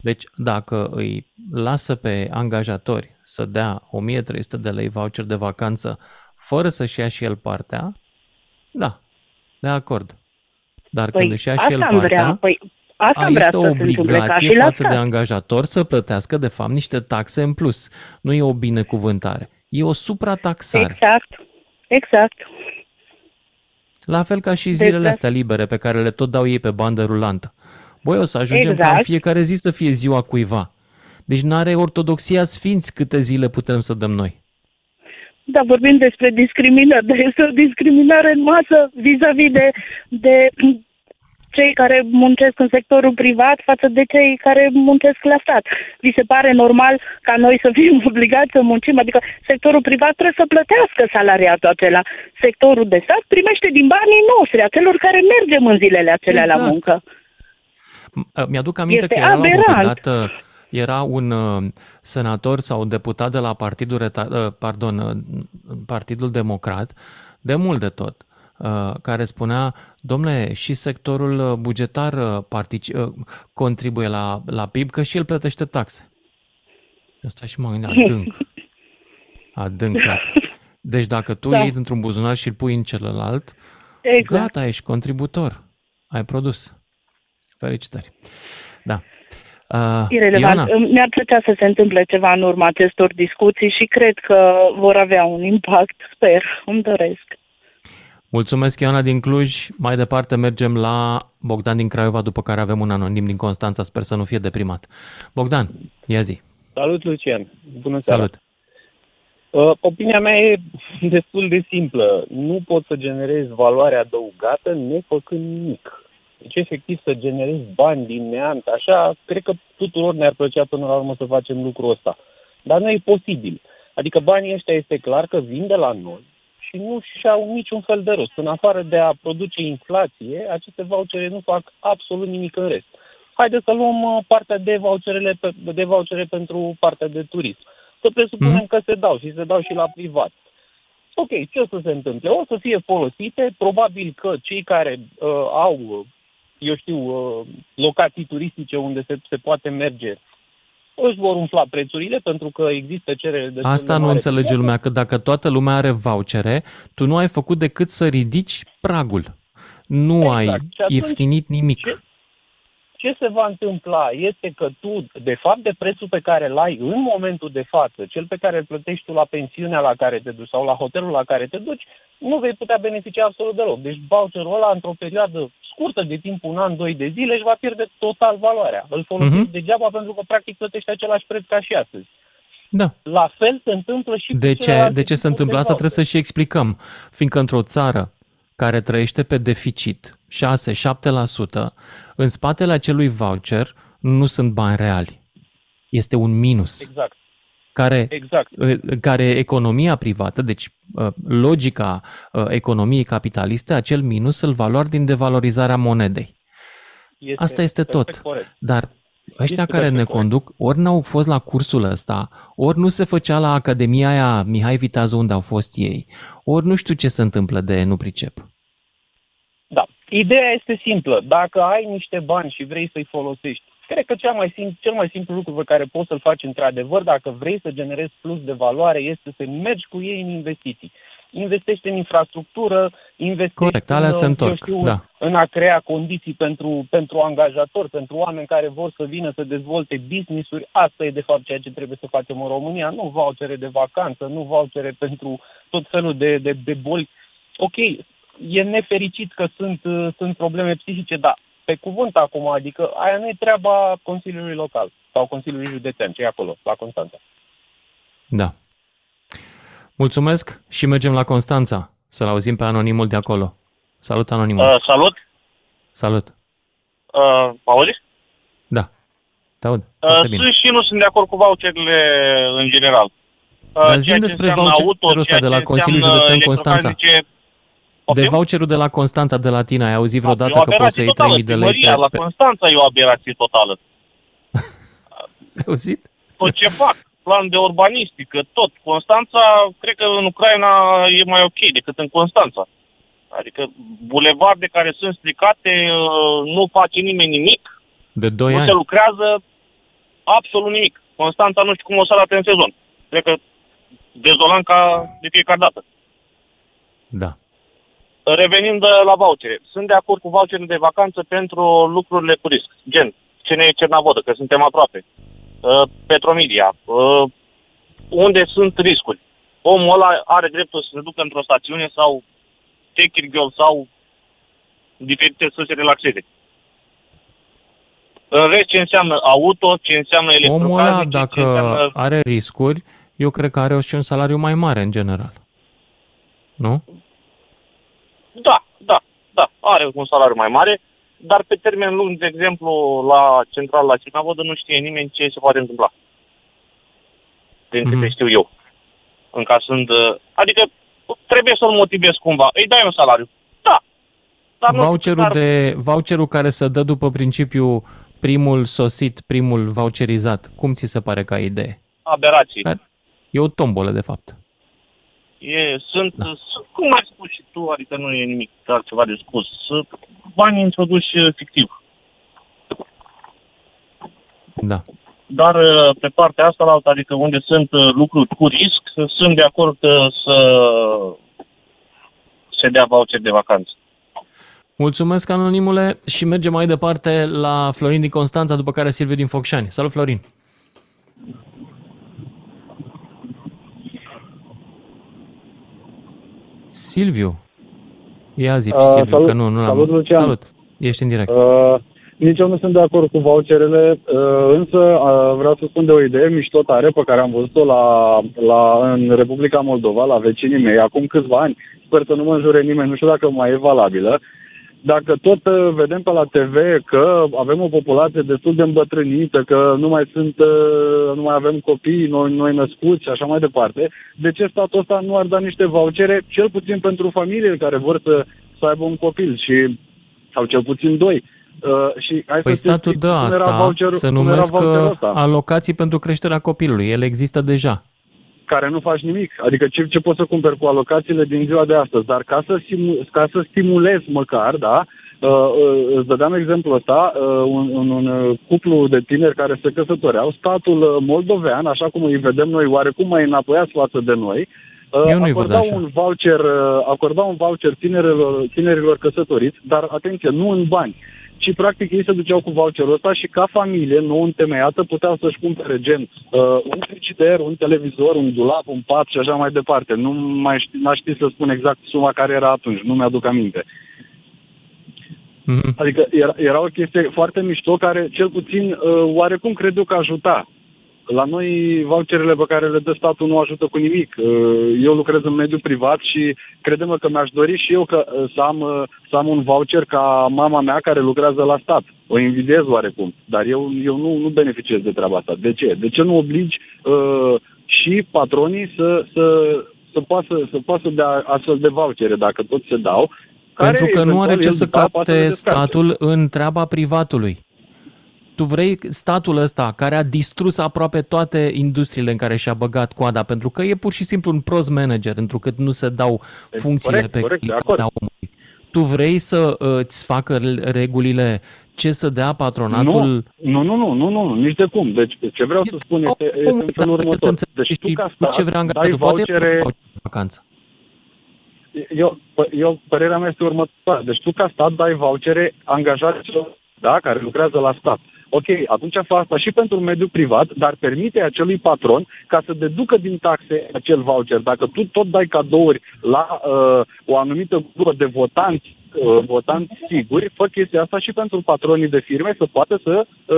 Deci dacă îi lasă pe angajatori să dea 1300 de lei voucher de vacanță fără să-și ia și el partea, da, de acord. Dar când își ia și el asta am partea, vrea, păi, asta a, am vrea este să o se întâmple ca obligație și la față de stat. angajator să plătească, de fapt, niște taxe în plus. Nu e o binecuvântare. E o suprataxare. Exact, exact. La fel ca și zilele Exact. astea libere pe care le tot dau ei pe bandă rulantă. Băi, o să ajungem ca în Exact. fiecare zi să fie ziua cuiva. Deci n-are ortodoxia sfinți câte zile putem să dăm noi. Da, vorbim despre discriminări, (laughs) dar este o discriminare în masă vis-a-vis de, de cei care muncesc în sectorul privat față de cei care muncesc la stat. Vi se pare normal ca noi să fim (laughs) obligați să muncim? Adică sectorul privat trebuie să plătească salariatul acela. Sectorul de stat primește din banii noștri, a celor care mergem în zilele acelea la Exact. muncă. M- Mi-aduc aminte Este că era la un moment aberant. dat uh, era un uh, senator sau un deputat de la Partidul, Reta- uh, pardon, uh, Partidul Democrat, de mult de tot, uh, care spunea, domnule, și sectorul uh, bugetar uh, partici- uh, contribuie la, la PIB, că și el plătește taxe. Asta și mă gândeam, adânc. (laughs) Adânc, frate. Deci dacă tu Da. iei dintr-un buzunar și îl pui în celălalt, Exact. gata, ești contributor. Ai produs. Felicitări. Da. Uh, Irelevant. Ioana, Îmi- Mi-ar plăcea să se întâmple ceva în urma acestor discuții și cred că vor avea un impact. Sper, îmi doresc. mulțumesc Ioana din Cluj. Mai departe mergem la Bogdan din Craiova, după care avem un anonim din Constanța. Sper să nu fie deprimat. Bogdan, ia zi. Salut, Lucian! Bună seara! Salut. Uh, opinia mea e destul de simplă. Nu poți să generezi valoare adăugată nefăcând nimic. Deci, efectiv, să generezi bani din neant, așa, cred că tuturor ne-ar plăcea până la urmă să facem lucrul ăsta. Dar nu e posibil. Adică banii ăștia este clar că vin de la noi și nu și-au niciun fel de rost. În afară de a produce inflație, aceste vouchere nu fac absolut nimic în rest. Haideți să luăm uh, partea de voucherele pe, de vouchere pentru partea de turism. Să presupunem Mhm. că se dau și se dau și la privat. Ok, ce o să se întâmple? O să fie folosite, probabil că cei care uh, au, uh, eu știu, uh, locații turistice unde se, se poate merge, își vor umfla prețurile pentru că există cerere de Asta nu înțelege lumea, că dacă toată lumea are vouchere, tu nu ai făcut decât să ridici pragul. Nu Exact. ai Și atunci ieftinit nimic. Ce, ce se va întâmpla este că tu, de fapt, de prețul pe care îl ai în momentul de față, cel pe care îl plătești tu la pensiunea la care te duci sau la hotelul la care te duci, nu vei putea beneficia absolut deloc. Deci voucherul ăla, într-o perioadă scurtă de timp, un an, doi de zile, își va pierde total valoarea. Îl folosești Mhm. uh-huh. degeaba pentru că, practic, plătești același preț ca și astăzi. Da. La fel se întâmplă și De cu ce, celelalte de ce se tipuri întâmplă de asta? voucher. Trebuie să și explicăm. Fiindcă într-o țară care trăiește pe deficit, 6-7%, în spatele acelui voucher nu sunt bani reali. Este un minus. Exact. Care, Exact. în care economia privată, deci uh, logica uh, economiei capitaliste, acel minus îl va lua din devalorizarea monedei. Este Asta este perfect tot. corect. Dar ăștia Este care ne perfect corect. conduc, ori n-au fost la cursul ăsta, ori nu se făcea la Academia aia Mihai Viteazu unde au fost ei, ori nu știu ce se întâmplă de nu pricep. Da. Ideea este simplă. Dacă ai niște bani și vrei să-i folosești, cred că cel mai, simplu, cel mai simplu lucru pe care poți să-l faci într-adevăr, dacă vrei să generezi plus de valoare, este să mergi cu ei în investiții. Investește în infrastructură, investește Corect, alea în, se eu întorc, știu, da. în a crea condiții pentru, pentru angajatori, pentru oameni care vor să vină să dezvolte business-uri. Asta e de fapt ceea ce trebuie să facem în România. Nu vouchere de vacanță, nu vouchere pentru tot felul de, de, de boli. Ok, e nefericit că sunt, uh, sunt probleme psihice, dar pe cuvânt acum, adică aia nu e treaba Consiliului Local sau Consiliului Județean, ce e acolo, la Constanța. Da. Mulțumesc și mergem la Constanța să-l auzim pe anonimul de acolo. Salut, anonimul. Uh, salut, Salut. uh, auzi? Da. Te aud. Uh, Foarte bine. sunt și nu sunt de acord cu voucherile în general. Uh, Dar ceea zi ce despre înseamnă voucherul ăsta ceea de la ce Consiliul înseamnă Județean electrocasnice, Constanța. De Poftim? voucherul de la Constanța de la tine, ai auzit E o vreodată că poți aberație să iei totală. 3000 de lei Primăria pe... la pe... Constanța e o aberație totală. (laughs) Ai auzit? Tot ce fac, plan de urbanistică, tot. Constanța, cred că în Ucraina e mai ok decât în Constanța. Adică bulevarde care sunt stricate, uh, nu face nimeni nimic, De 2 nu se ani. lucrează absolut nimic. Constanța nu știu cum o să arate în sezon. Cred că dezolant ca de fiecare dată. Da. Revenind uh, la vouchere, sunt de acord cu voucherele de vacanță pentru lucrurile cu risc, gen CNE Cernavodă, că suntem aproape, uh, Petromedia, uh, unde sunt riscuri. Omul ăla are dreptul să se ducă într-o stațiune sau Techirghiol sau diferite să se relaxeze. În rest, ce înseamnă auto, ce înseamnă Omul ăla, electrocasnice, ce dacă înseamnă... are riscuri, eu cred că are și un salariu mai mare în general. Nu? Da, da, da, are un salariu mai mare, dar pe termen lung, de exemplu, la central la Cernavodă nu știe nimeni ce se poate întâmpla. Din câte Mhm. știu eu. Încasând, uh, adică trebuie să-l motivez cumva. Îi dai un salariu. Da. Dar nu Voucherul, dar de, voucherul care se dă după principiu primul sosit, primul voucherizat, cum ți se pare ca idee? aberații. E o tombolă, de fapt. E, sunt, da. sunt, cum ai spus și tu, adică nu e nimic altceva de spus. Sunt Bani introduși uh, fictiv. Da. Dar uh, pe partea asta, la altă, adică unde sunt uh, lucruri cu risc, sunt de acord uh, să se dea voucher de vacanță. Mulțumesc, anonimule, și mergem mai departe la Florin din Constanța, după care Silviu din Focșani. Salut, Florin! Silviu. Ia zi, Uh, Silviu, salut. că nu, nu l-am... Salut, Lucian. Salut, ești în direct. Uh, nici eu nu sunt de acord cu voucherele, uh, însă uh, vreau să spun de o idee mișto tare pe care am văzut-o la, la, în Republica Moldova, la vecinii mei, acum câțiva ani. Sper să nu mă înjure nimeni, nu știu dacă mai e valabilă. Dacă tot uh, vedem pe la TV că avem o populație destul de îmbătrânită, că nu mai sunt, uh, nu mai avem copii noi, noi născuți și așa mai departe, de ce statul ăsta nu ar da niște vouchere, cel puțin pentru familiile care vor să, să aibă un copil și sau cel puțin doi. Uh, și hai Păi să statul știți dă cum era asta, voucherul- se cum era numesc voucherul uh, ăsta. alocații pentru creșterea copilului. Ele există deja. Care nu faci nimic. Adică ce, ce poți să cumperi cu alocațiile din ziua de astăzi. Dar ca să, simu, ca să stimulezi măcar, da, uh, uh, îți dădeam exemplul ăsta, uh, un, un, un uh, cuplu de tineri care se căsătoreau, statul uh, moldovean, așa cum îi vedem noi oarecum mai înapoiați față de noi, uh, Eu nu-i văd acorda așa. un voucher, uh, acorda un voucher tinerilor, tinerilor căsătoriți, dar atenție, nu în bani, și practic ei se duceau cu voucherul ăsta și ca familie nou întemeiată puteau să-și cumpere gen uh, un frigider, un televizor, un dulap, un pat și așa mai departe. Nu mai ști, n-aș ști să spun exact suma care era atunci, nu mi-aduc aminte. Mm-hmm. Adică era, era o chestie foarte mișto care cel puțin uh, oarecum cred eu că ajuta. La noi voucherele pe care le dă statul nu ajută cu nimic. Uh, Eu lucrez în mediul privat și credem că mi-aș dori și eu că, uh, să, am, uh, să am un voucher ca mama mea care lucrează la stat. O invidiez oarecum, dar eu, eu nu, nu beneficiez de treaba asta. De ce? De ce nu obligi uh, și patronii să, să, să poată să, poată să dea astfel de vouchere, dacă tot se dau, care Pentru că nu are eventual ce el să după poate le capte descarce. statul în treaba privatului. Tu vrei statul ăsta care a distrus aproape toate industriile în care și-a băgat coada, pentru că e pur și simplu un prost manager, întrucât nu se dau funcțiile corect, pe corect, de care acord. le dau omului. Tu vrei să uh, îți facă regulile ce să dea patronatul Nu, nu, nu, nu, nu, nu, nici de cum. Deci ce vreau să spun este, este în felul următor. Deci tu ca stat ce vrea dai angajatul? Poate vouchere... vacanță. Eu, pă- eu, părerea mea este următoarea. Deci tu ca stat dai vouchere angajaților da, care lucrează la stat. Ok, atunci fă asta și pentru mediul privat, dar permite acelui patron ca să deducă din taxe acel voucher. Dacă tu tot dai cadouri la uh, o anumită grupă de votanți, uh, votanți siguri, fă chestia asta și pentru patronii de firme să poată să, uh,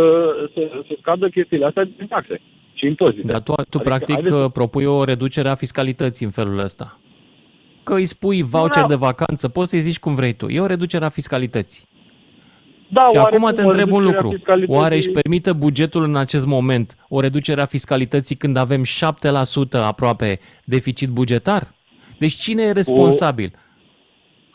să, să scadă chestiile astea din taxe și impozite. Dar tu, tu Adică, practic haideți- uh, propui o reducere a fiscalității în felul ăsta. Că îi spui voucher Da. de vacanță, poți să-i zici cum vrei tu. E o reducere a fiscalității. Da, și acum oarecum te o întreb un reducere a lucru. fiscalității- Oare își permite bugetul în acest moment o reducere a fiscalității când avem 7% aproape deficit bugetar? Deci cine e responsabil?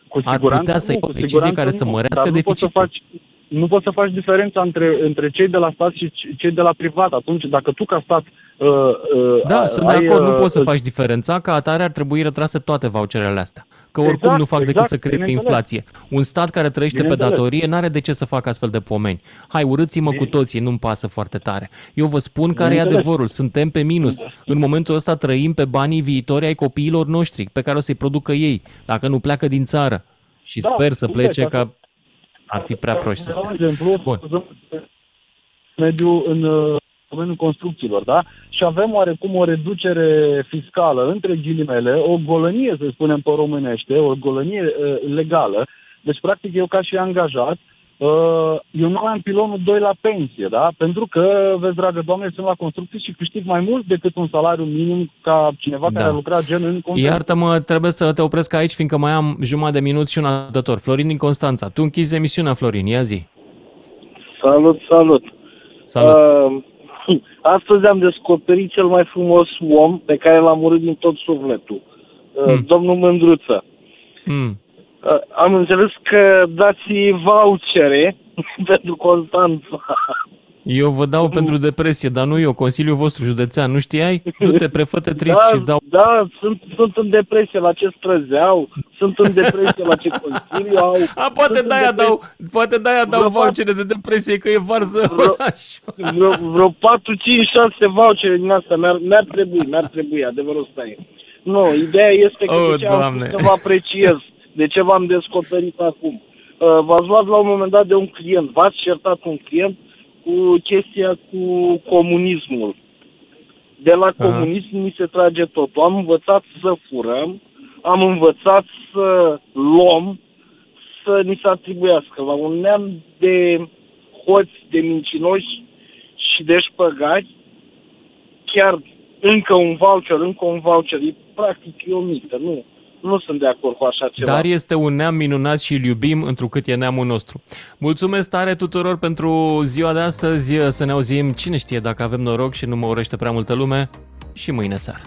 Cu Ar siguranță putea să nu, iei o cu decizie siguranță care să nu, mărească dar nu poți să deficitul. faci nu poți să faci diferența între, între cei de la stat și c- cei de la privat. Atunci, dacă tu ca stat uh, uh, Da, ai, sunt de acord, nu uh, poți să faci diferența, ca atare ar trebui retrase toate voucherele astea. Că oricum Exact, nu fac decât exact, să creeze bineînțeles. inflație. Un stat care trăiește pe Bineînțeles. datorie n-are de ce să facă astfel de pomeni. Hai, urâți-mă cu toții, nu-mi pasă foarte tare. Eu vă spun care e Bineînțeles. adevărul, suntem pe minus. În momentul ăsta trăim pe banii viitori ai copiilor noștri, pe care o să-i producă ei, dacă nu pleacă din țară. Și Da, sper să complet, plece asta- ca ar fi prea proști să De stea. exemplu, Bun. mediu în uh, domeniul construcțiilor, da? Și avem oarecum o reducere fiscală, între ghilimele, o golănie, să spunem pe românește, o golănie uh, legală. Deci, practic, eu ca și angajat, uh, eu nu am pilonul 2 la pensie, da? Pentru că, vezi, dragă doamne, sunt la construcții și câștig mai mult decât un salariu minim ca cineva Da. care a lucrat gen în construcții. Iartă-mă, trebuie să te opresc aici, fiindcă mai am jumătate de minut și un ascultător. Florin din Constanța. Tu închizi emisiunea, Florin, ia zi. Salut, salut! Salut. Uh, astăzi am descoperit cel mai frumos om pe care l-am urât din tot sufletul. Uh, Hmm. Domnul Mândruță. Mm. Uh, am înțeles că dați vouchere (laughs) pentru Constanța. Eu vă dau pentru depresie, dar nu eu, Consiliul vostru județean. Nu știai? Du-te, prefă-te (laughs) trist da, și dau... Da, sunt, sunt în depresie la ce străzeau, sunt în depresie la ce consiliu au. (laughs) A, poate sunt în de-aia depresie- dau, poate de-aia dau Vreo vouchere de depresie, că e varză oraș. (laughs) vreo, vreo 4, 5, 6 vouchere din asta mi-ar, mi-ar trebui, mi-ar trebui, adevărul ăsta e. Nu, ideea este că Oh, de ce am Doamne. spus să vă apreciez, de ce v-am descoperit acum. Uh, v-ați luat la un moment dat de un client, v-ați certat cu un client cu chestia cu comunismul. De la Aha. comunism ni se trage totul. Am învățat să furăm, am învățat să luăm, să ni se atribuiască. La un neam de hoți, de mincinoși și de șpăgari, chiar încă un voucher, încă un voucher, e practic e o mită, nu. Nu sunt de acord cu așa ceva. Dar este un neam minunat și îl iubim întrucât e neamul nostru. Mulțumesc tare tuturor pentru ziua de astăzi, să ne auzim, cine știe dacă avem noroc și nu mă urește prea multă lume, și mâine seară.